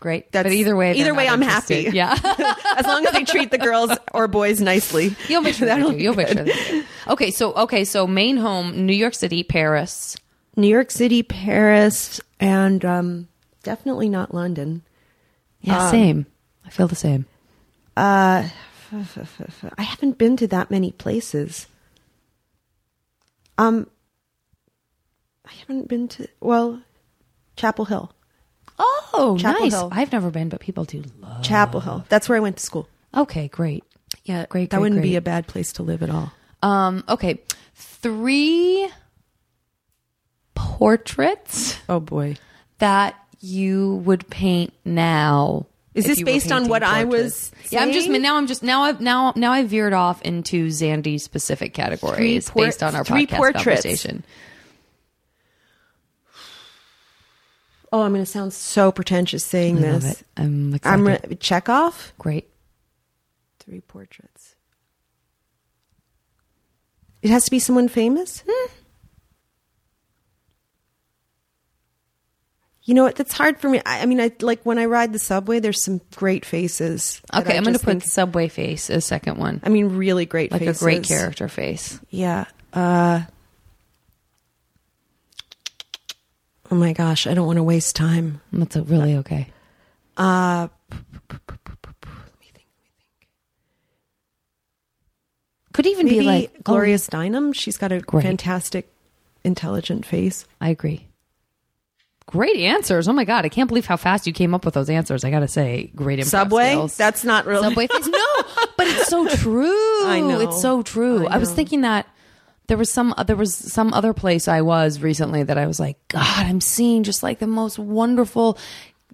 A: Great.
C: That's-
A: but either way,
C: either way, I'm
A: interested.
C: happy.
A: Yeah.
C: As long as they treat the girls or boys nicely.
A: You'll make sure
C: That'll
A: do. You'll make sure. Okay, so okay, so main home, New York City, Paris.
C: New York City, Paris, and um, definitely not London.
A: Yeah, same. I feel the same.
C: I haven't been to that many places. Um, I haven't been to well, Chapel Hill.
A: Oh,
C: Chapel
A: nice.
C: Hill.
A: I've never been, but people do love.
C: Chapel Hill. That's where I went to school.
A: Okay, great.
C: Yeah,
A: Great,
C: That
A: great,
C: wouldn't be a bad place to live at all.
A: Um, okay. Three portraits
C: Oh boy.
A: that you would paint now.
C: Is this based on what I
A: portraits.
C: was
A: Yeah, I'm just
C: saying?
A: now. I'm just now. I've now now I veered off into Zandy specific categories
C: por-
A: based on our
C: three
A: podcast
C: portraits.
A: conversation.
C: Oh, I'm going to sound so pretentious saying
A: I love
C: this.
A: it. I'm excited.
C: I'm re- Chekhov.
A: Great.
C: Three portraits. It has to be someone famous.
A: Hmm.
C: You know what? That's hard for me. I, I mean, I like when I ride the subway. There's some great faces.
A: Okay, I'm going to put
C: think-
A: Subway face as second one,
C: I mean, really great
A: like
C: faces.
A: a great character face.
C: Yeah. Uh, oh my gosh, I don't want to waste time.
A: That's really okay.
C: Uh, let me think. Let me think.
A: Could even
C: Maybe
A: be like oh,
C: Gloria Steinem. She's got a
A: Great.
C: fantastic, intelligent face.
A: I agree. Great answers. Oh my god, I can't believe how fast you came up with those answers. I got to say, great
C: Subway.
A: skills.
C: That's not really
A: Subway face. No, but it's so true.
C: I know.
A: It's so true.
C: I
A: I, was thinking that there was some there was some other place I was recently that I was like, God, I'm seeing just like the most wonderful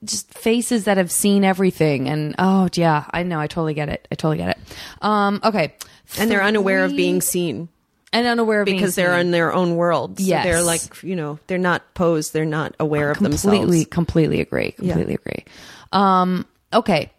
A: just faces that have seen everything. And oh yeah i know. I totally get it. I totally get it. Um okay.
C: And they're unaware of being seen.
A: And unaware of being
C: because they're in their own world. So
A: Yes.
C: they're like you know they're not posed. They're not aware of
A: completely
C: themselves.
A: completely completely agree completely agree. Um okay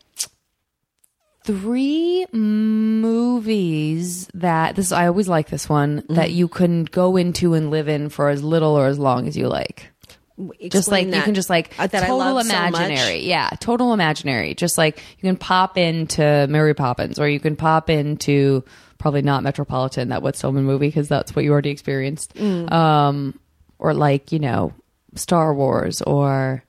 A: three movies that this i always like this one
C: Mm-hmm.
A: that you can go into and live in for as little or as long as you like. Just like
C: Explain
A: you can just like
C: Uh, that
A: total
C: love so
A: imaginary. Yeah total imaginary. Just like you can pop into mary poppins or you can pop into probably not metropolitan that Whit Stillman movie because that's what you already experienced.
C: Mm.
A: um or like you know star wars or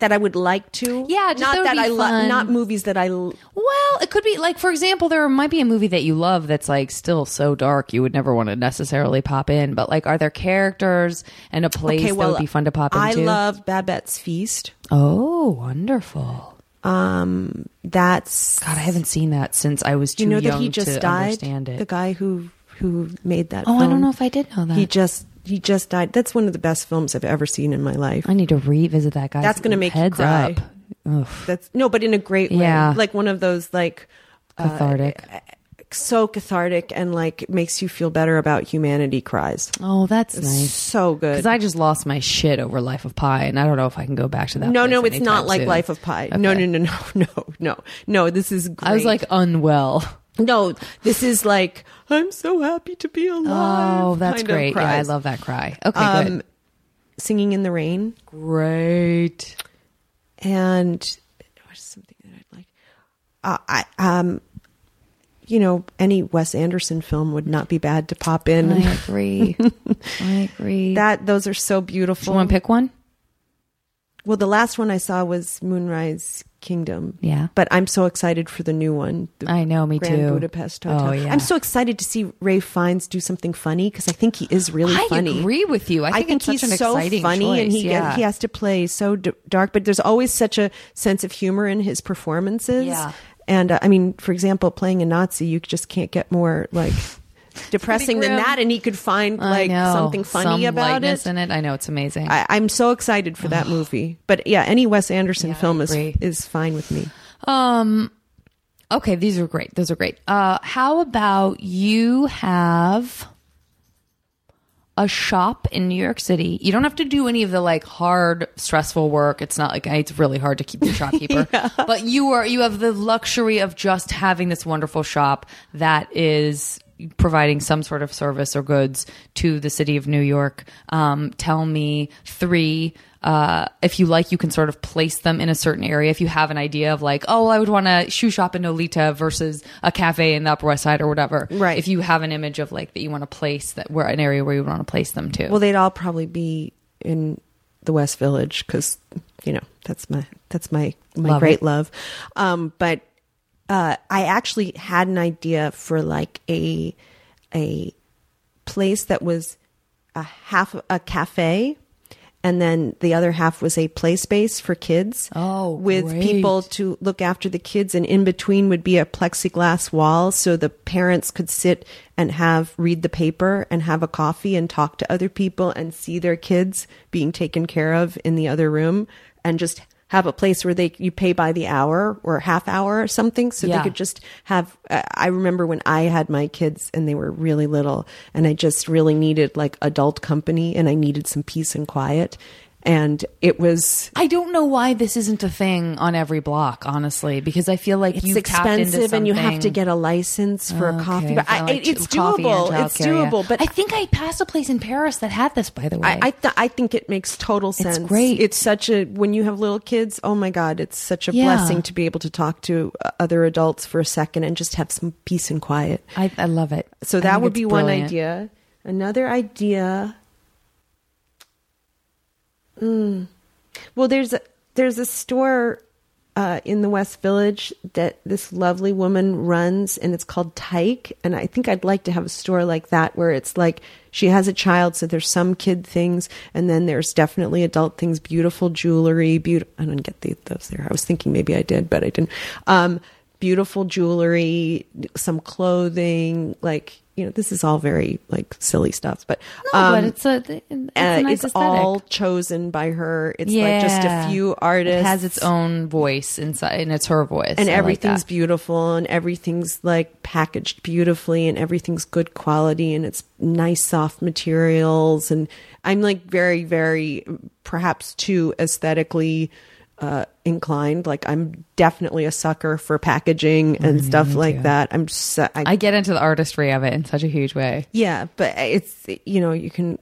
C: that I would like to.
A: Yeah, just
C: not
A: that
C: that I love, not movies that I. l-
A: well it could be like for example there might be a movie that you love that's like still so dark you would never want to necessarily pop in but like are there characters and a place
C: Okay, well,
A: that would be fun to pop
C: I
A: into I
C: love Babette's Feast.
A: oh wonderful
C: Um, that's
A: God, I haven't seen that since I was too
C: you know
A: young
C: that he just
A: to
C: died.
A: understand it.
C: The guy who who made that.
A: oh, I don't know if I did know that.
C: He just he just died. That's one of the best films I've ever seen in my life.
A: I need to revisit that guy.
C: That's gonna make you
A: heads
C: cry.
A: up.
C: That's no, but in a great way.
A: Yeah.
C: Like one of those like uh,
A: cathartic.
C: so cathartic and like makes you feel better about humanity cries.
A: oh, that's nice.
C: So good.
A: Because I just lost my shit over Life of Pi, and I don't know if I can go back to that.
C: no, no, it's not like
A: soon.
C: Life of Pi. No, no, no, no, no, no, no. This is. Great.
A: I was like unwell.
C: No, this is like I'm so happy to be alive.
A: Oh, that's great. Yeah, I love that cry. Okay,
C: Um,
A: good.
C: singing in the rain
A: Great.
C: and what's something that I'd like? Uh, I um, you know, any Wes Anderson film would not be bad to pop in.
A: I agree. I agree.
C: that those are so
A: Do
C: beautiful.
A: you want to pick one?
C: Well, the last one I saw was Moonrise Kingdom.
A: Yeah.
C: But I'm so excited for the new one. the
A: I know, me
C: Grand
A: too.
C: Budapest Hotel.
A: Oh, yeah.
C: I'm so excited to see Ralph Fiennes do something funny because I think he is really
A: I
C: funny.
A: I agree with you. I think, it's
C: he's
A: such an
C: so
A: exciting
C: funny, and he
A: yeah.
C: he has to play so d- dark. But there's always such a sense of humor in his performances.
A: Yeah.
C: And uh, I mean, for example, playing a Nazi, you just can't get more like depressing than that. And he could find
A: I
C: like
A: know.
C: something funny
A: Some
C: about
A: lightness
C: it.
A: in it. I know it's amazing.
C: I, I'm so excited for that movie. But yeah, any Wes Anderson
A: Yeah, I
C: film is
A: agree.
C: is fine with me.
A: Um. Okay, these are great. Those are great. Uh, how about you have a shop in New York City? You don't have to do any of the like hard, stressful work. It's not like it's really hard to keep the shopkeeper, but you are you have the luxury of just having this wonderful shop that is providing some sort of service or goods to the city of New York. Um, tell me three. Uh, if you like, you can sort of place them in a certain area. If you have an idea of like, oh, I would want a shoe shop in Nolita versus a cafe in the Upper West Side or whatever.
C: Right.
A: If you have an image of like that you want to place that where an area where you want to place them to.
C: Well, they'd all probably be in the West Village because you know that's my that's my my
A: Love
C: great
A: it.
C: love. Um, but uh, I actually had an idea for like a a place that was a half a cafe. And then the other half was a play space for kids.
A: Oh,
C: with
A: great.
C: people to look after the kids, and in between would be a plexiglass wall, so the parents could sit and have read the paper and have a coffee and talk to other people and see their kids being taken care of in the other room, and just have a place where they you pay by the hour or half hour or something, so
A: Yeah.
C: they could just have. I remember when I had my kids and they were really little, and I just really needed like adult company, and I needed some peace and quiet, and it was
A: I don't know why this isn't a thing on every block, honestly, because I feel like
C: it's
A: you've tapped into
C: expensive and you have to get a license for a coffee. But I,
A: like,
C: it's
A: coffee
C: doable. It's
A: childcare, yeah.
C: doable. But
A: I think I passed a place in Paris that had this. By the way,
C: I I, th- I think it makes total sense.
A: great.
C: It's such a when you have little kids. Oh my god, it's such a
A: Yeah.
C: blessing to be able to talk to uh, other adults for a second and just have some peace and quiet.
A: I, I love it.
C: So that would
A: it's
C: be one idea. Another idea. Mm. Well, there's a there's a store uh, in the West Village that this lovely woman runs, and it's called Tyke. And I think I'd like to have a store like that where it's like she has a child, so there's some kid things, and then there's definitely adult things, beautiful jewelry. Beautiful. I didn't get the, those there. I was thinking maybe I did, but I didn't. Um, beautiful jewelry, some clothing, like you know, this is all very like silly stuff, but
A: No,
C: um,
A: but it's a it's, a
C: uh, it's all chosen by her. It's like just a few artists.
A: It has its own voice inside, and it's her voice,
C: and
A: I
C: everything's
A: that.
C: beautiful and everything's like packaged beautifully and everything's good quality and it's nice soft materials and I'm like very very perhaps too aesthetically uh inclined like I'm definitely a sucker for packaging and stuff like that. I'm so, I,
A: I get into the artistry of it in such a huge way.
C: yeah, but it's you know you can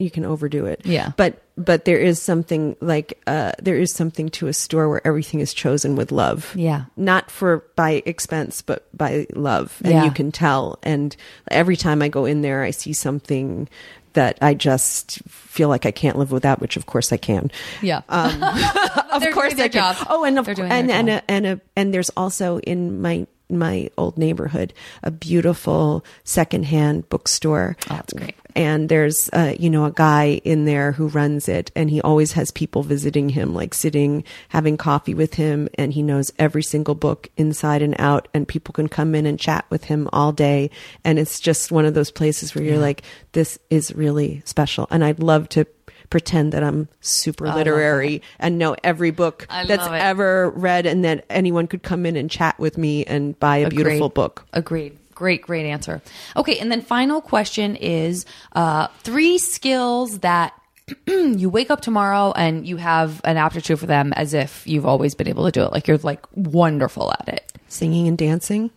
C: you can overdo it.
A: Yeah.
C: But but there is something like uh, there is something to a store where everything is chosen with love.
A: Yeah.
C: not for by expense, but by love, and
A: Yeah.
C: you can tell. And every time I go in there, I see something that I just feel like I can't live without. Which, of course, I can.
A: Yeah.
C: Um, of
A: They're
C: course I can.
A: job.
C: Oh, and of, and and a, and a, and there's also in my my old neighborhood a beautiful secondhand bookstore.
A: Oh, that's great.
C: And there's uh, you know a guy in there who runs it, and he always has people visiting him, like sitting having coffee with him, and he knows every single book inside and out, and people can come in and chat with him all day, and it's just one of those places where you're like, this is really special, and I'd love to pretend that I'm super literary and know every book
A: I
C: that's ever read and that anyone could come in and chat with me and buy a beautiful book.
A: Agreed. Great, great answer. Okay, and then final question is uh, three skills that you wake up tomorrow and you have an aptitude for them as if you've always been able to do it. Like you're like wonderful at it.
C: Singing and dancing,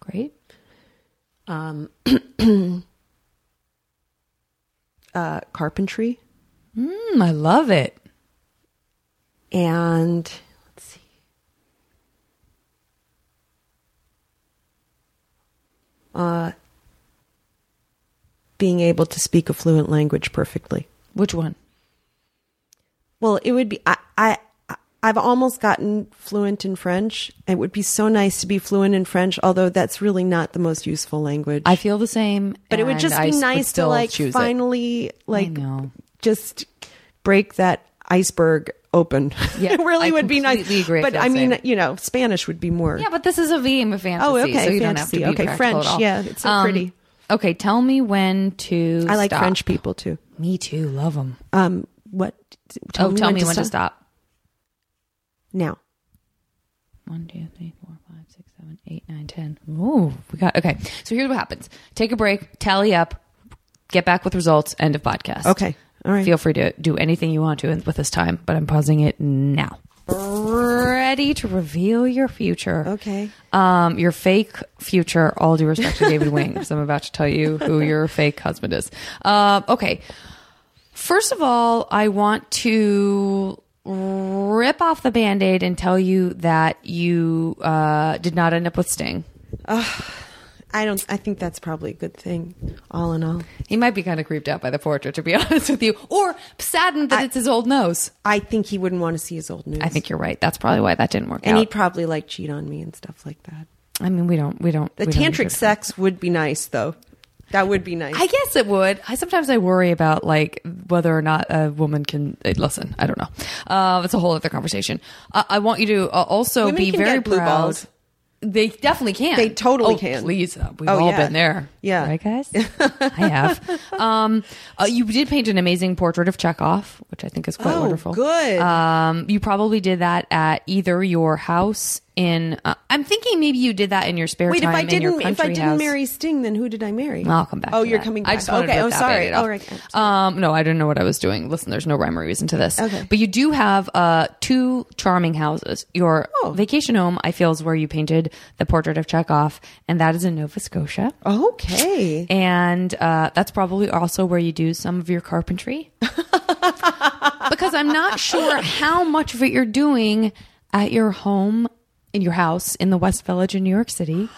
A: Great.
C: uh, carpentry,
A: Mm, I love it.
C: and let's see. Uh, being able to speak a fluent language perfectly.
A: Which one?
C: Well, it would be. I, I I've almost gotten fluent in French. It would be so nice to be fluent in French, although that's really not the most useful language.
A: I feel the same.
C: but it would just be
A: would
C: nice to like
A: choose it.
C: finally like
A: know.
C: Just break that iceberg open.
A: Yeah,
C: it really
A: I
C: would be nice.
A: agree.
C: But I mean,
A: same.
C: you know, Spanish would be more.
A: Yeah, but this is a game of fantasy.
C: Oh, okay,
A: So you don't have to
C: fantasy.
A: be
C: Okay, French.
A: Um,
C: yeah, it's so pretty.
A: Okay, tell me when to.
C: I like
A: stop.
C: French people too.
A: Me too. Love them.
C: Um, what?
A: oh, tell me when to stop.
C: Now.
A: One, two, three, four, five, six, seven, eight, nine, ten. Ooh, we got okay. So here's what happens: take a break, tally up, get back with results. End of podcast.
C: Okay. All right.
A: Feel free to do anything you want to with this time, but I'm pausing it now. Ready to reveal your future.
C: Okay.
A: Um, your fake future. All due respect to David Wain, because I'm about to tell you who your fake husband is. Uh, okay. First of all, I want to rip off the band aid and tell you that you uh, did not end up with Sting.
C: I don't. I think that's probably a good thing. All in all,
A: He might be kind of creeped out by the portrait, to be honest with you, or saddened that it's his old nose.
C: I think he wouldn't want to see his old nose.
A: I think you're right. That's probably why that didn't work out.
C: and
A: out.
C: he'd probably like cheat on me and stuff like that.
A: I mean, we don't, we don't.
C: The
A: we don't
C: tantric sex would be nice, though. That would be nice.
A: I guess it would. I sometimes I worry about like whether or not a woman can uh, listen. I don't know. Uh, it's a whole other conversation. Uh, I want you to uh, also
C: Women
A: be very proud.
C: balls.
A: They definitely can.
C: They totally
A: Oh,
C: can.
A: Please, uh, we've
C: Oh,
A: all
C: yeah.
A: been there.
C: Yeah.
A: right, guys. I have. Um, uh, you did paint an amazing portrait of Chekhov, which I think is quite
C: Oh,
A: wonderful.
C: good.
A: Um, you probably did that at either your house in. Uh, I'm thinking maybe you did that in your spare time.
C: Wait, if I didn't, if I didn't
A: house.
C: marry Sting, then who did I marry?
A: I'll come back.
C: Oh, you're
A: that.
C: coming
A: I
C: back.
A: just
C: Okay,
A: to
C: oh, sorry.
A: Off.
C: Oh.
A: Um, no, I didn't know what I was doing. Listen, there's no rhyme or reason to this.
C: Okay.
A: But you do have uh, two charming houses. Your
C: Oh.
A: vacation home, I feel, is where you painted the portrait of Chekhov, and that is in Nova Scotia.
C: Okay.
A: And uh, that's probably also where you do some of your carpentry. because I'm not sure how much of it you're doing at your home, in your house in the West Village in New York City,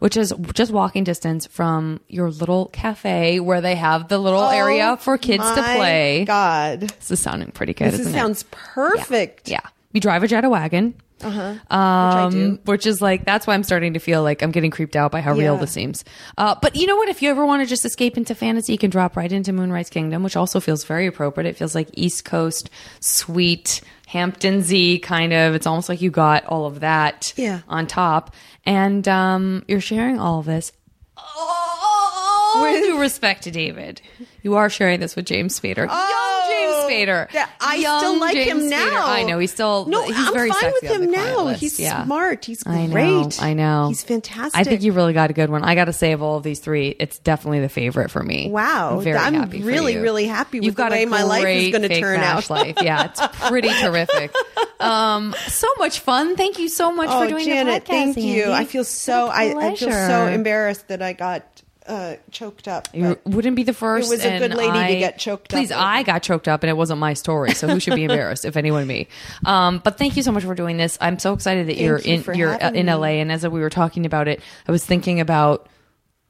A: which is just walking distance from your little cafe where they have the little area for kids to
C: Oh
A: play.
C: God,
A: This is sounding pretty good,
C: this sounds
A: it?
C: perfect.
A: Yeah. You drive a Jetta wagon.
C: Uh-huh. Which
A: Um,
C: do.
A: which is like that's why I'm starting to feel like I'm getting creeped out by how real this seems. Uh, but you know what? If you ever want to just escape into fantasy, you can drop right into Moonrise Kingdom, which also feels very appropriate. It feels like East Coast, sweet Hampton Z kind of. It's almost like you got all of that
C: Yeah.
A: on top, and um, you're sharing all of this.
C: With-
A: due respect to David, you are sharing this with James Spader,
C: Oh,
A: young James Spader.
C: that- I
A: Young
C: still like
A: James
C: him
A: Spader.
C: now.
A: I know he's still
C: No,
A: He's
C: I'm
A: very
C: fine with him now. He's
A: Yeah.
C: smart. He's great.
A: I know. I know.
C: He's fantastic.
A: I think you really got a good one. I got to say, of all of these three, it's definitely the favorite for me.
C: Wow.
A: I'm very
C: I'm
A: happy.
C: really, really happy with
A: You've
C: the
A: got
C: way
A: a
C: my life is
A: great
C: gonna turn out.
A: life. Yeah, it's pretty terrific. Um, so much fun. Thank you so much
C: Oh,
A: for doing
C: Janet,
A: the podcast.
C: thank you.
A: Andy.
C: I feel so. I, I feel so embarrassed that I got uh, choked up.
A: You wouldn't be the first.
C: It was a good lady to get choked up
A: Please. I got choked up, and it wasn't my story. So who should be embarrassed, if anyone, me? Um, but thank you so much for doing this. I'm so excited that you're
C: you
A: in you're uh, in
C: me.
A: LA. And as we were talking about it, I was thinking about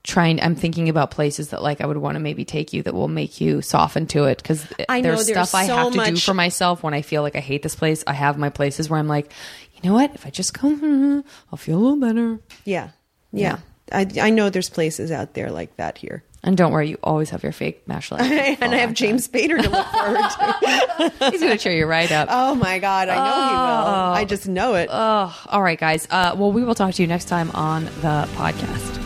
A: trying. I'm thinking about places that like I would want to maybe take you that will make you soften to it because there's
C: there's
A: stuff I have to do for myself when I feel like I hate this place. I have my places where I'm like, you know what? If I just come, I'll feel a little better.
C: Yeah, yeah. I, I know there's places out there like that here.
A: And don't worry, you always have your fake mash light.
C: and I have James Spader to look forward to.
A: He's going to cheer you right up.
C: Oh my God, I know he will. I just know it.
A: Oh, all right, guys. Uh, well, we will talk to you next time on the podcast.